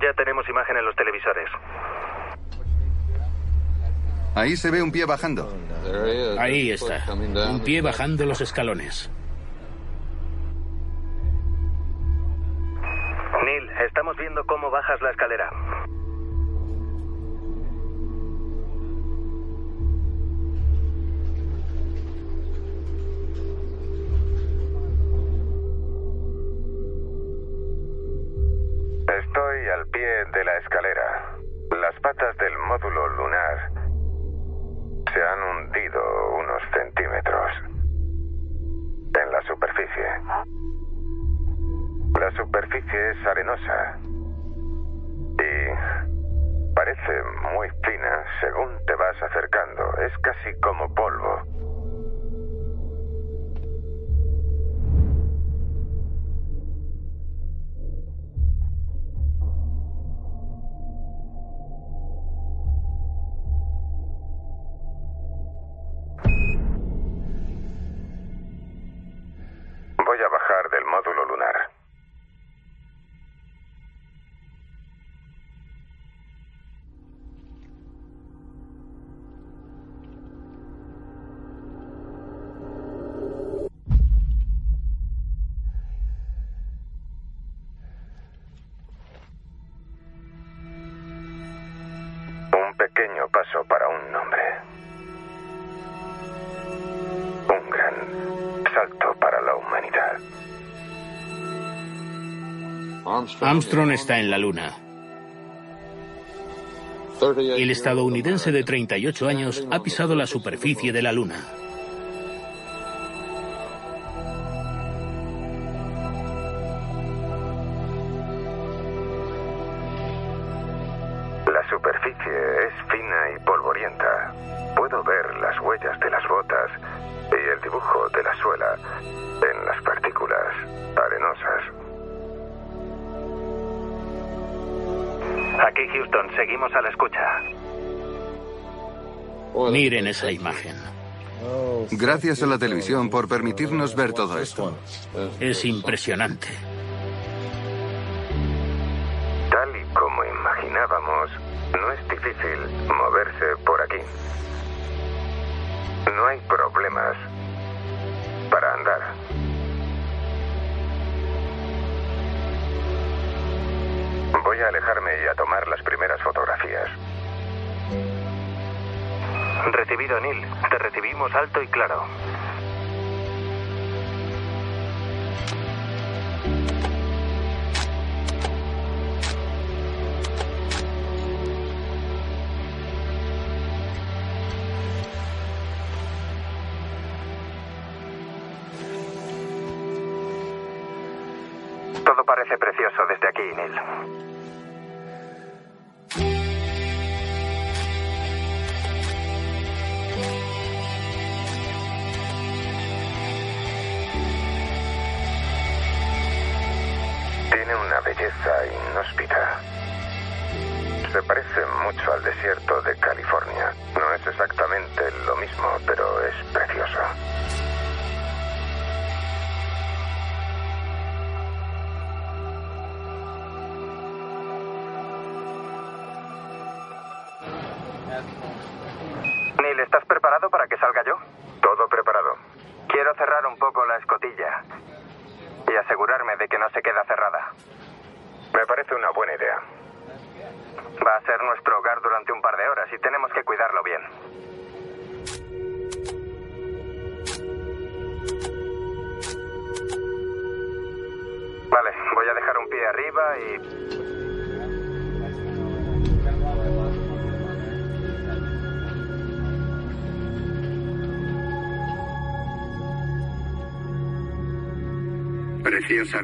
Speaker 9: Ya tenemos imagen en los televisores.
Speaker 6: Ahí se ve un pie bajando.
Speaker 7: Ahí está. Un pie bajando los escalones.
Speaker 9: Neil, estamos viendo cómo bajas la escalera.
Speaker 4: Estoy al pie de la escalera. Las patas del módulo lunar se han hundido unos centímetros en la superficie. La superficie es arenosa y parece muy fina según te vas acercando. Es casi como polvo. no pasó para un nombre. Un gran salto para la humanidad.
Speaker 10: Armstrong está en la Luna. El estadounidense de 38 años ha pisado la superficie de la Luna.
Speaker 4: intervenir en
Speaker 10: esa imagen.
Speaker 20: Gracias a la televisión por permitirnos ver todo esto.
Speaker 10: Es impresionante.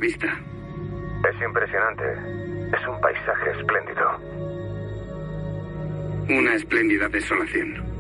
Speaker 4: vista. Es impresionante. Es un paisaje espléndido. Una espléndida desolación.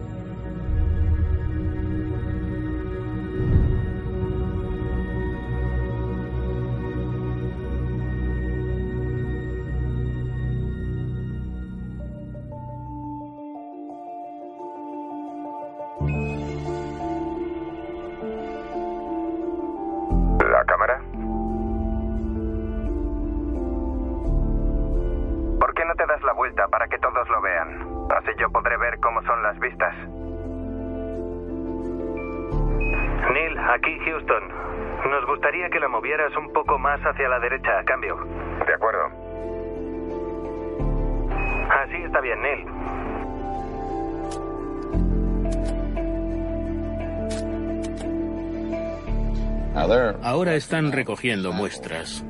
Speaker 8: Están recogiendo muestras.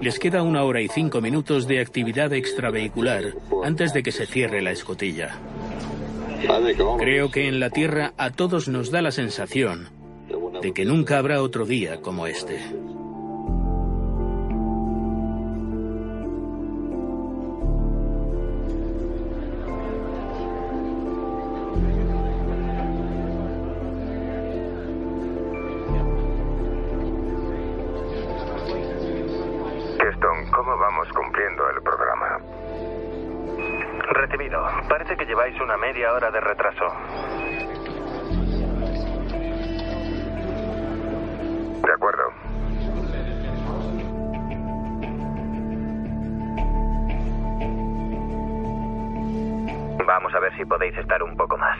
Speaker 8: Les queda una hora y cinco minutos de actividad extravehicular antes de que se cierre la escotilla. Creo que en la Tierra a todos nos da la sensación de que nunca habrá otro día como este.
Speaker 5: Si podéis estar un poco más.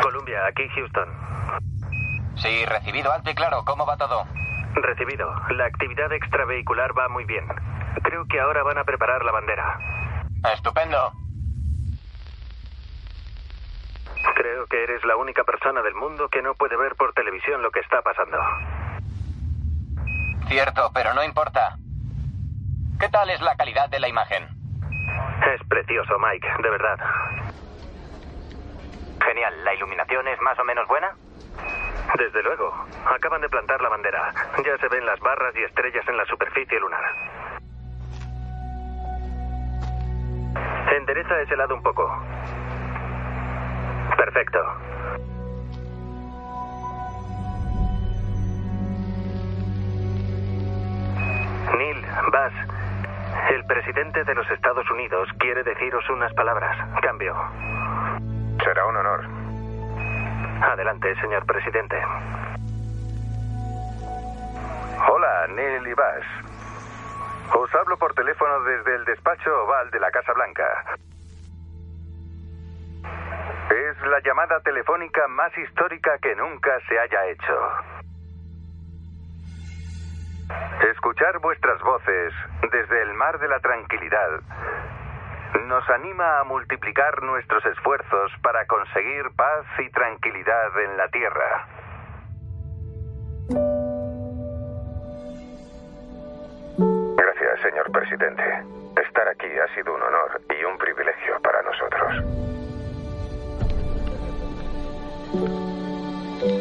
Speaker 9: Columbia, aquí Houston.
Speaker 5: Sí, recibido alto y claro. ¿Cómo va todo?
Speaker 9: Recibido. La actividad extravehicular va muy bien. Creo que ahora van a preparar la bandera.
Speaker 5: Estupendo.
Speaker 9: Que eres la única persona del mundo que no puede ver por televisión lo que está pasando.
Speaker 5: Cierto, pero no importa. ¿Qué tal es la calidad de la imagen?
Speaker 9: Es precioso, Mike, de verdad.
Speaker 5: Genial. ¿La iluminación es más o menos buena?
Speaker 9: Desde luego. Acaban de plantar la bandera. Ya se ven las barras y estrellas en la superficie lunar. Endereza ese lado un poco. Perfecto. Neil, Buzz, el presidente de los Estados Unidos quiere deciros unas palabras. Cambio.
Speaker 4: Será un honor.
Speaker 9: Adelante, señor presidente.
Speaker 4: Hola, Neil y Buzz. Os hablo por teléfono desde el despacho oval de la Casa Blanca. Es la llamada telefónica más histórica que nunca se haya hecho. Escuchar vuestras voces desde el mar de la tranquilidad nos anima a multiplicar nuestros esfuerzos para conseguir paz y tranquilidad en la Tierra. Gracias, señor presidente. Estar aquí ha sido un honor y un privilegio para nosotros.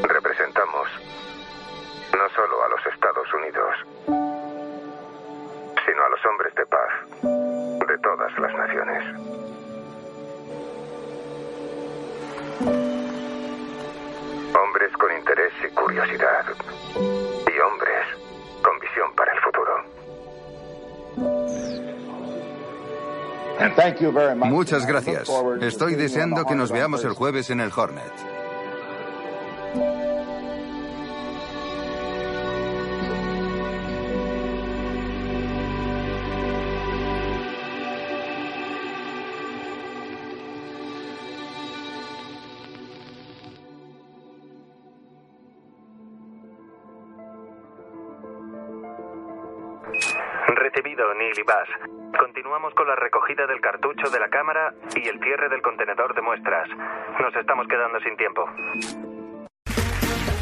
Speaker 4: Representamos no solo a los Estados Unidos, sino a los hombres de paz de todas las naciones. Hombres con interés y curiosidad. Y hombres con visión para el futuro.
Speaker 6: Muchas gracias. Estoy deseando que nos veamos el jueves en el Hornet.
Speaker 9: Recibido, Neil. Continuamos con la recogida del cartucho de la cámara y el cierre del contenedor de muestras. Nos estamos quedando sin tiempo.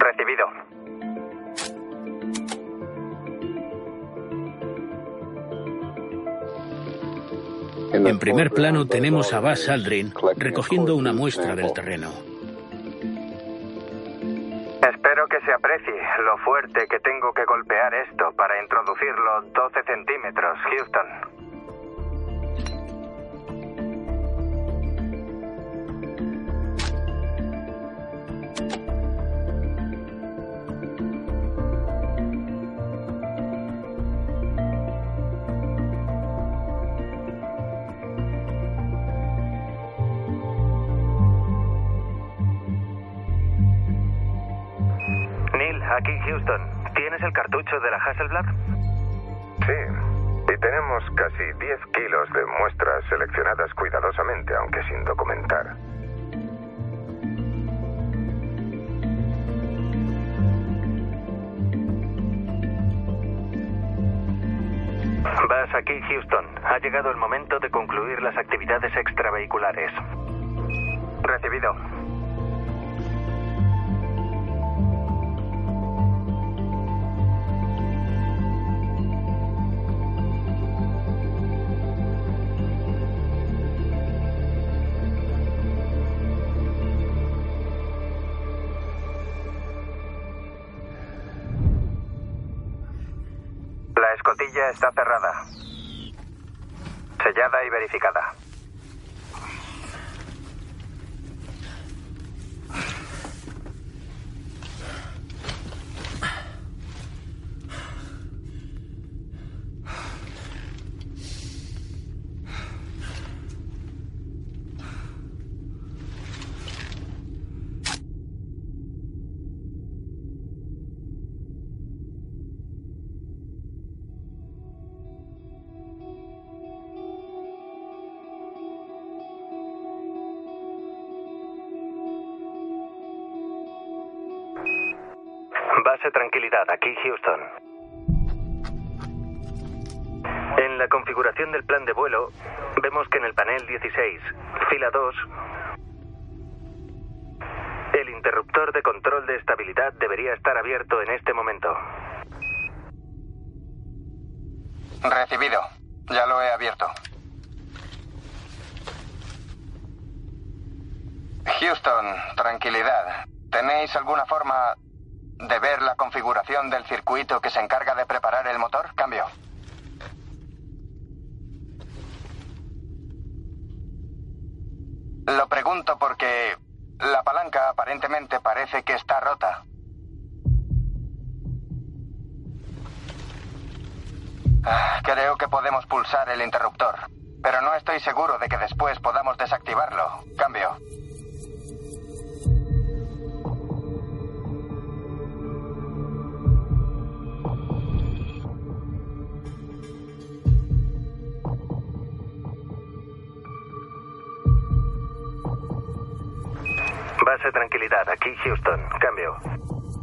Speaker 9: Recibido.
Speaker 8: En primer plano tenemos a Buzz Aldrin recogiendo una muestra del terreno.
Speaker 9: Espero que se aprecie lo fuerte que tengo que golpear esto para introducirlo 12 centímetros, Houston. Aquí Houston. ¿Tienes el cartucho de la Hasselblad?
Speaker 4: Sí, y tenemos casi 10 kilos de muestras seleccionadas cuidadosamente, aunque sin documentar.
Speaker 9: Vas aquí, Houston. Ha llegado el momento de concluir las actividades extravehiculares. Recibido. La escotilla está cerrada. Sellada y verificada. Fila 2, el interruptor de control de estabilidad debería estar abierto en este momento.
Speaker 10: Recibido. Ya lo he abierto. Houston, tranquilidad. ¿Tenéis alguna forma de ver la configuración del circuito que se encarga de preparar el motor? Cambio. Lo pregunto porque la palanca aparentemente parece que está rota. Ah, Creo que podemos pulsar el interruptor, pero no estoy seguro de que después podamos desactivarlo. Cambio.
Speaker 9: Base tranquilidad, aquí Houston. Cambio.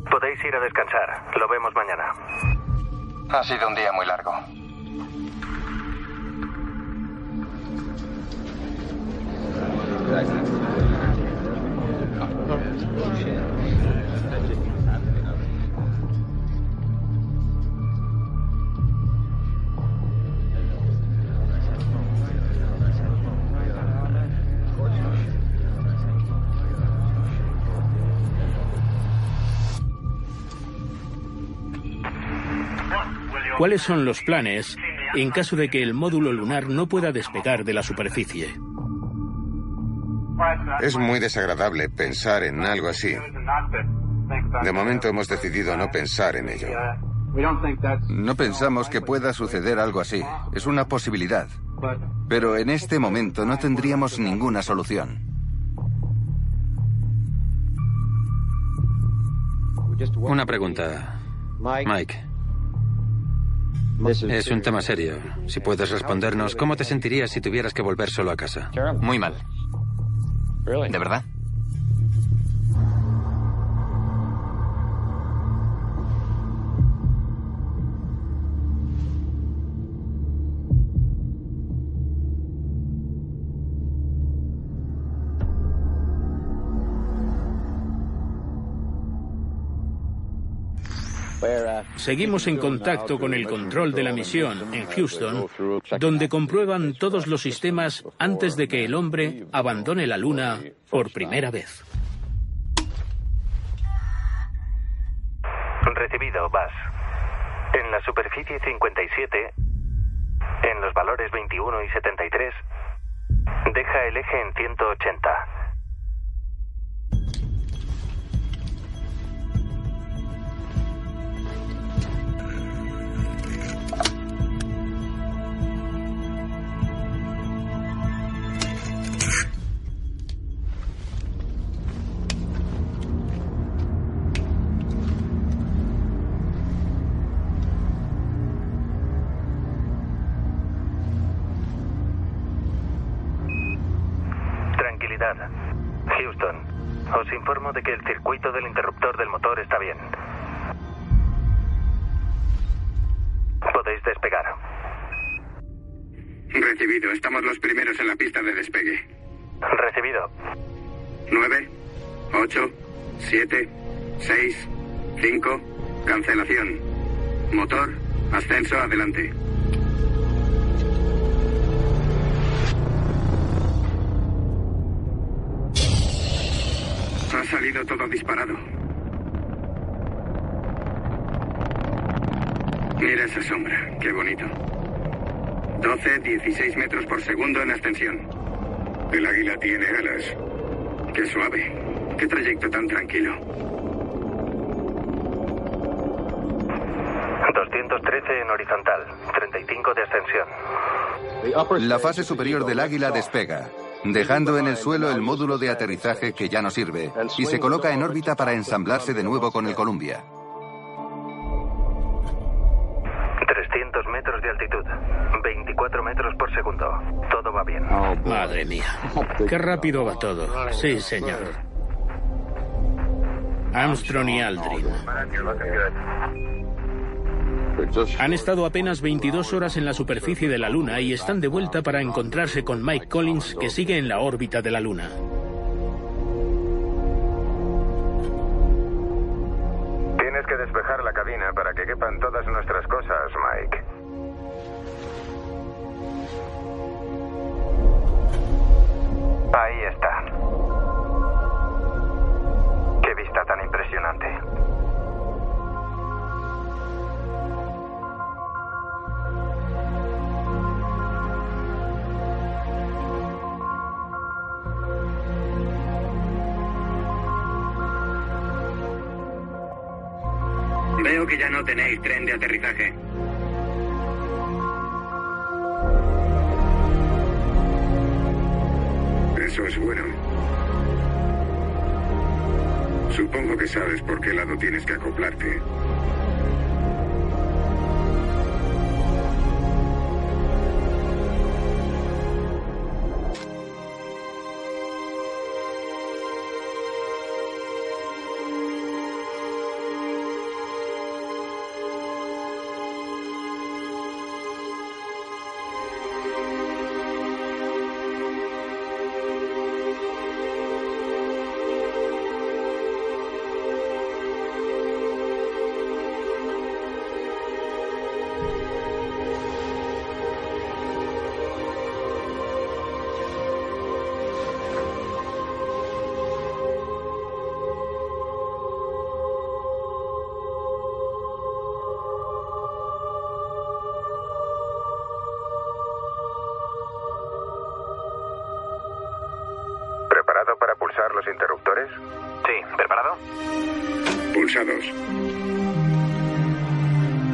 Speaker 9: Podéis ir a descansar. Lo vemos mañana.
Speaker 10: Ha sido un día muy largo.
Speaker 8: ¿Cuáles son los planes en caso de que el módulo lunar no pueda despegar de la superficie?
Speaker 21: Es muy desagradable pensar en algo así. De momento hemos decidido no pensar en ello.
Speaker 6: No pensamos que pueda suceder algo así. Es una posibilidad. Pero en este momento no tendríamos ninguna solución.
Speaker 3: Una pregunta. Mike. Es un tema serio. Si puedes respondernos, ¿cómo te sentirías si tuvieras que volver solo a casa?
Speaker 18: Muy mal. ¿De verdad?
Speaker 8: Seguimos en contacto con el control de la misión en Houston, donde comprueban todos los sistemas antes de que el hombre abandone la Luna por primera vez.
Speaker 9: Recibido, Vas. En la superficie 57, en los valores 21 y 73, deja el eje en 180. Houston, os informo de que el circuito del interruptor del motor está bien. Podéis despegar.
Speaker 10: Recibido. Estamos los primeros en la pista de despegue.
Speaker 9: Recibido.
Speaker 10: 9, 8, 7, 6, 5. Cancelación. Motor. Ascenso adelante. Salido todo disparado. Mira esa sombra, qué bonito. 12, 16 metros por segundo en ascensión. El águila tiene alas. Qué suave. Qué trayecto tan tranquilo.
Speaker 9: 213 en horizontal, 35 de ascensión.
Speaker 6: La fase superior del águila despega dejando en el suelo el módulo de aterrizaje que ya no sirve y se coloca en órbita para ensamblarse de nuevo con el Columbia.
Speaker 9: 300 metros de altitud, 24 metros por segundo. Todo va bien.
Speaker 8: Madre mía, qué rápido va todo. Sí, señor. Armstrong y Aldrin. Han estado apenas 22 horas en la superficie de la Luna y están de vuelta para encontrarse con Mike Collins, que sigue en la órbita de la Luna.
Speaker 10: Tienes que despejar la cabina para que quepan todas nuestras cosas, Mike.
Speaker 9: Ahí está.
Speaker 10: Veo que ya no tenéis tren de aterrizaje. Eso es bueno. Supongo que sabes por qué lado tienes que acoplarte.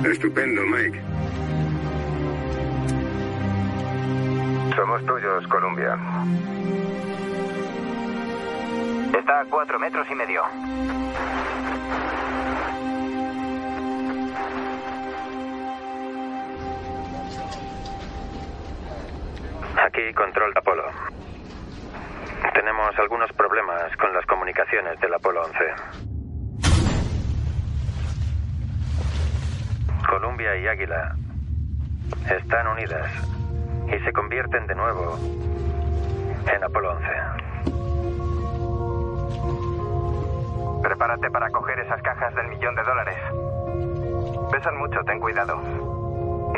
Speaker 10: Estupendo, Mike. Somos tuyos, Columbia.
Speaker 9: Está a cuatro metros y medio.
Speaker 14: Aquí control Apolo. Tenemos algunos problemas con las comunicaciones del Apolo 11. Y Águila están unidas y se convierten de nuevo en Apolo 11.
Speaker 9: Prepárate para coger esas cajas del millón de dólares. Pesan mucho, ten cuidado.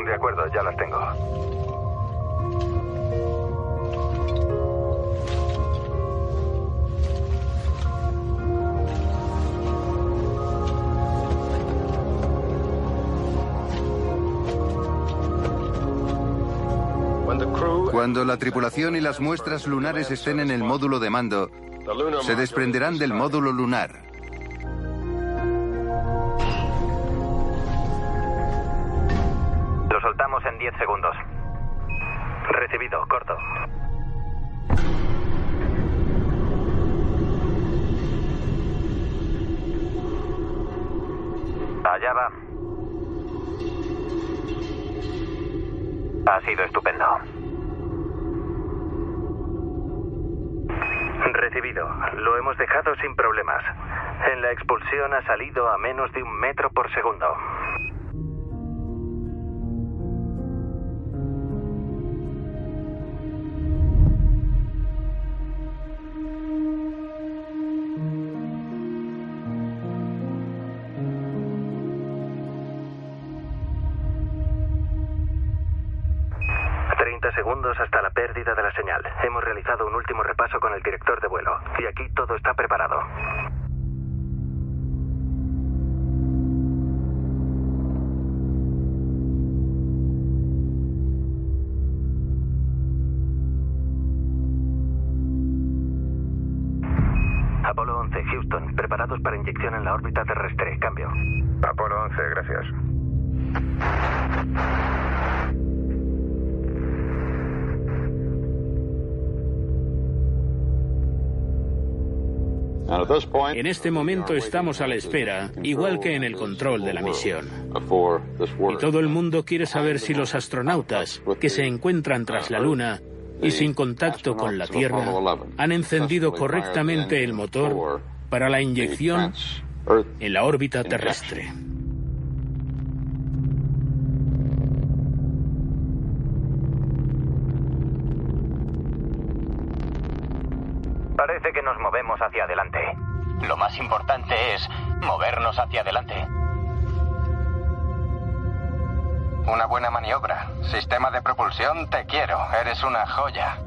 Speaker 9: De acuerdo, ya las tengo.
Speaker 6: Cuando la tripulación y las muestras lunares estén en el módulo de mando, se desprenderán del módulo lunar.
Speaker 9: En
Speaker 8: este momento estamos a la espera, igual que en el control de la misión. Y todo el mundo quiere saber si los astronautas que se encuentran tras la Luna y sin contacto con la Tierra han encendido correctamente el motor para la inyección en la órbita terrestre.
Speaker 9: Parece que nos movemos hacia adelante.
Speaker 5: Lo más importante es movernos hacia adelante. Una buena maniobra. Sistema de propulsión, te quiero. Eres una joya.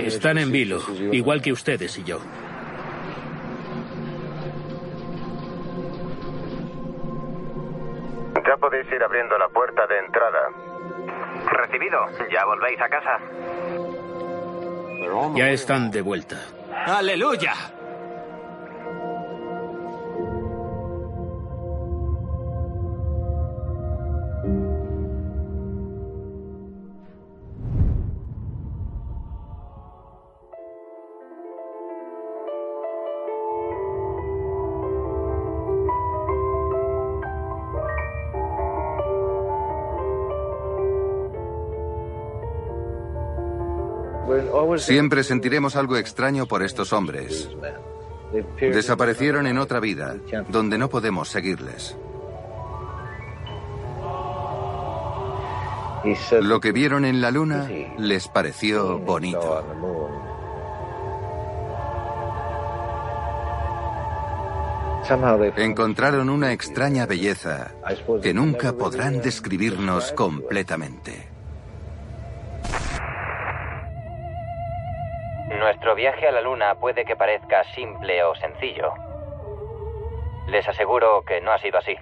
Speaker 8: Están en vilo, igual que ustedes y yo.
Speaker 9: Ya podéis ir abriendo la puerta de entrada. Recibido. ¿Ya volvéis a casa?
Speaker 8: Ya están de vuelta.
Speaker 3: ¡Aleluya!
Speaker 6: Siempre sentiremos algo extraño por estos hombres. Desaparecieron en otra vida, donde no podemos seguirles. Lo que vieron en la luna les pareció bonito. Encontraron una extraña belleza que nunca podrán describirnos completamente.
Speaker 14: Viaje a la Luna puede que parezca simple o sencillo. Les aseguro que no ha sido así.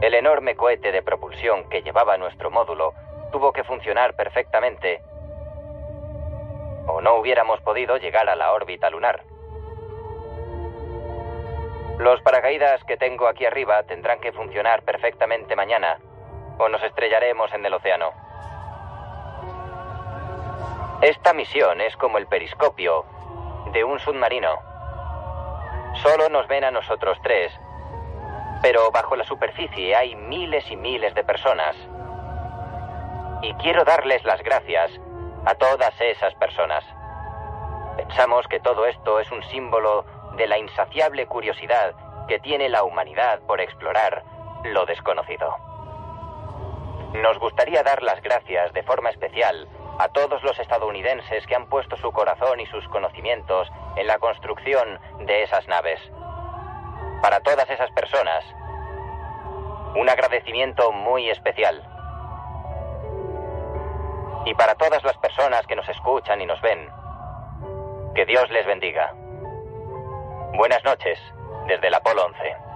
Speaker 14: El enorme cohete de propulsión que llevaba nuestro módulo tuvo que funcionar perfectamente o no hubiéramos podido llegar a la órbita lunar. Los paracaídas que tengo aquí arriba tendrán que funcionar perfectamente mañana o nos estrellaremos en el océano. Esta misión es como el periscopio de un submarino. Solo nos ven a nosotros tres Pero bajo la superficie hay miles y miles de personas. Y quiero darles las gracias a todas esas personas. Pensamos que todo esto es un símbolo de la insaciable curiosidad que tiene la humanidad por explorar lo desconocido. Nos gustaría dar las gracias de forma especial a todos los estadounidenses que han puesto su corazón y sus conocimientos en la construcción de esas naves. Para todas esas personas, un agradecimiento muy especial. Y para todas las personas que nos escuchan y nos ven, que Dios les bendiga. Buenas noches desde el Apolo 11.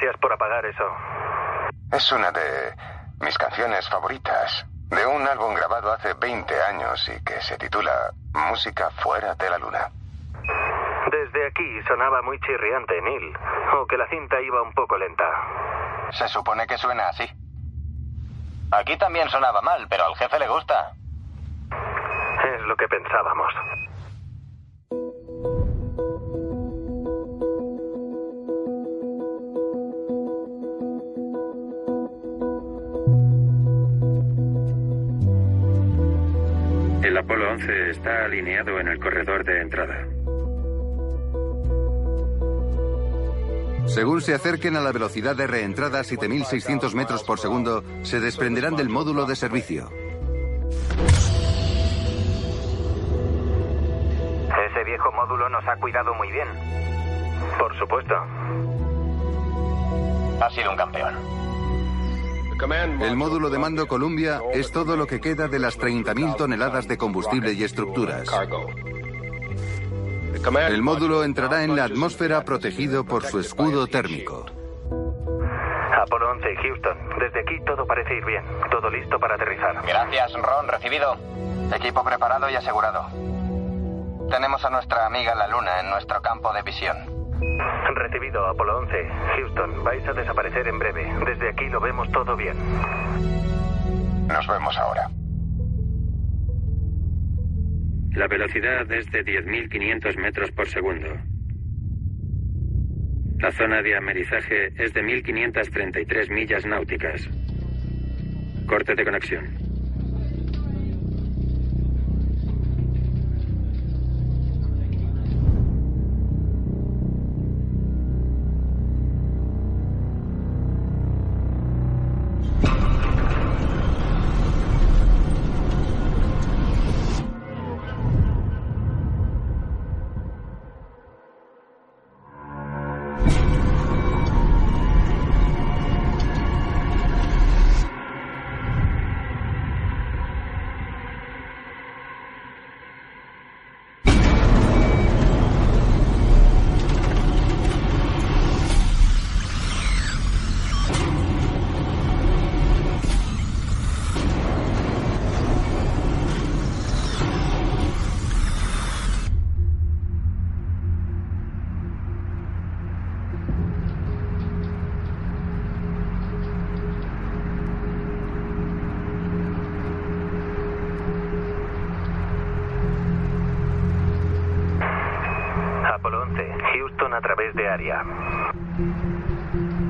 Speaker 9: Gracias por apagar eso.
Speaker 4: Es una de mis canciones favoritas, de un álbum grabado hace 20 años y que se titula Música fuera de la luna.
Speaker 9: Desde aquí sonaba muy chirriante, Neil, o que la cinta iba un poco lenta.
Speaker 5: Se supone que suena así. Aquí también sonaba mal, pero al jefe le gusta.
Speaker 9: Es lo que pensábamos. Apolo 11 está alineado en el corredor de entrada.
Speaker 6: Según se acerquen a la velocidad de reentrada 7.600 metros por segundo, se desprenderán del módulo de servicio.
Speaker 5: Ese viejo módulo nos ha cuidado muy bien.
Speaker 9: Por supuesto.
Speaker 5: Ha sido un campeón.
Speaker 6: El módulo de mando Columbia es todo lo que queda de las 30.000 toneladas de combustible y estructuras. El módulo entrará en la atmósfera protegido por su escudo térmico.
Speaker 9: Apolo 11, Houston. Desde aquí todo parece ir bien. Todo listo para aterrizar.
Speaker 5: Gracias, Ron. Recibido. Equipo preparado y asegurado. Tenemos a nuestra amiga la Luna en nuestro campo de visión.
Speaker 9: Recibido, Apolo 11. Houston, vais a desaparecer en breve. Desde aquí lo vemos todo bien.
Speaker 4: Nos vemos ahora.
Speaker 9: La velocidad es de 10.500 metros por segundo. La zona de amerizaje es de 1.533 millas náuticas. Corte de conexión.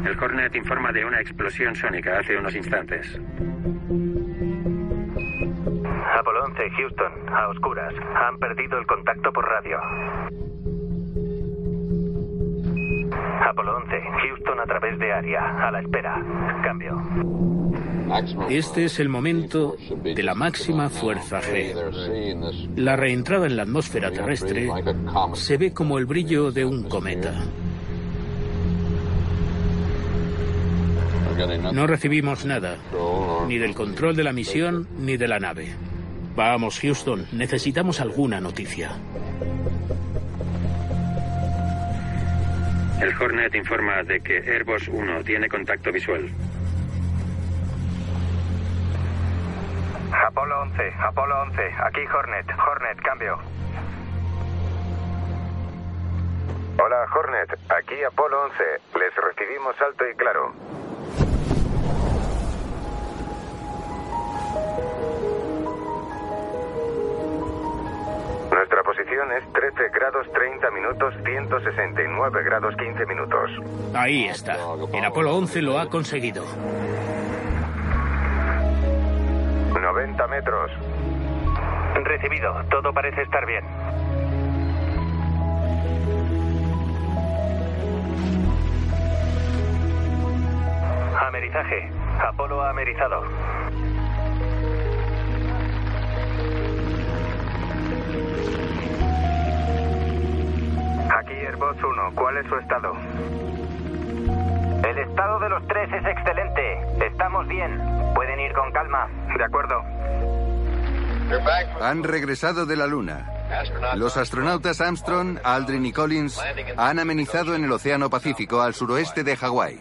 Speaker 9: El Hornet informa de una explosión sónica hace unos instantes. Apolo 11, Houston, a oscuras. Han perdido el contacto por radio. Apolo 11, Houston a través de área. A la espera. Cambio.
Speaker 8: Este es el momento de la máxima fuerza G. La reentrada en la atmósfera terrestre se ve como el brillo de un cometa. No recibimos nada, ni del control de la misión ni de la nave. Vamos, Houston, necesitamos alguna noticia.
Speaker 9: El Hornet informa de que Airbus 1 tiene contacto visual. Apolo 11, Apolo 11, aquí Hornet, Hornet, cambio.
Speaker 4: Hola, Hornet. Aquí Apolo 11. Les recibimos alto y claro. Nuestra posición es 13 grados 30 minutos, 169 grados 15 minutos.
Speaker 8: Ahí está. El Apolo 11 lo ha conseguido.
Speaker 4: 90 metros. Recibido. Todo parece estar bien. Amerizaje. Apolo ha amerizado. Aquí Airbus 1. ¿Cuál es su estado?
Speaker 10: El estado de los tres es excelente. Estamos bien. Pueden ir con calma.
Speaker 4: De acuerdo.
Speaker 6: Han regresado de la Luna. Los astronautas Armstrong, Aldrin y Collins han amenizado en el Océano Pacífico al suroeste de Hawái.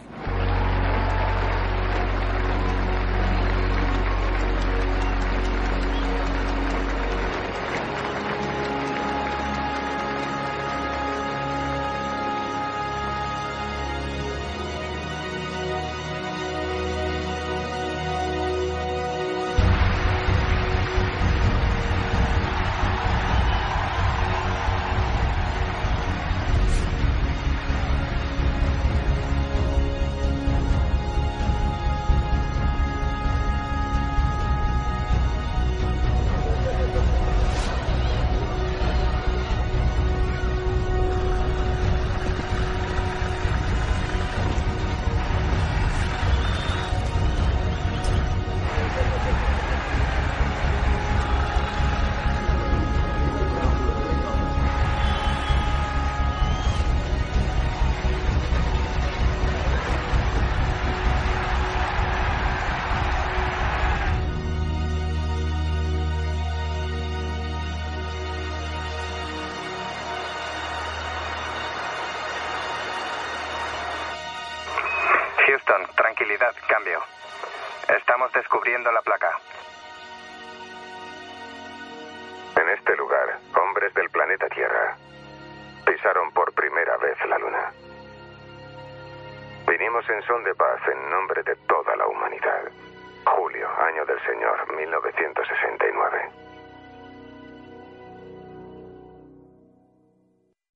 Speaker 4: La placa. En este lugar, hombres del planeta Tierra pisaron por primera vez la Luna. Vinimos en son de paz en nombre de toda la humanidad. Julio, año del Señor, 1969.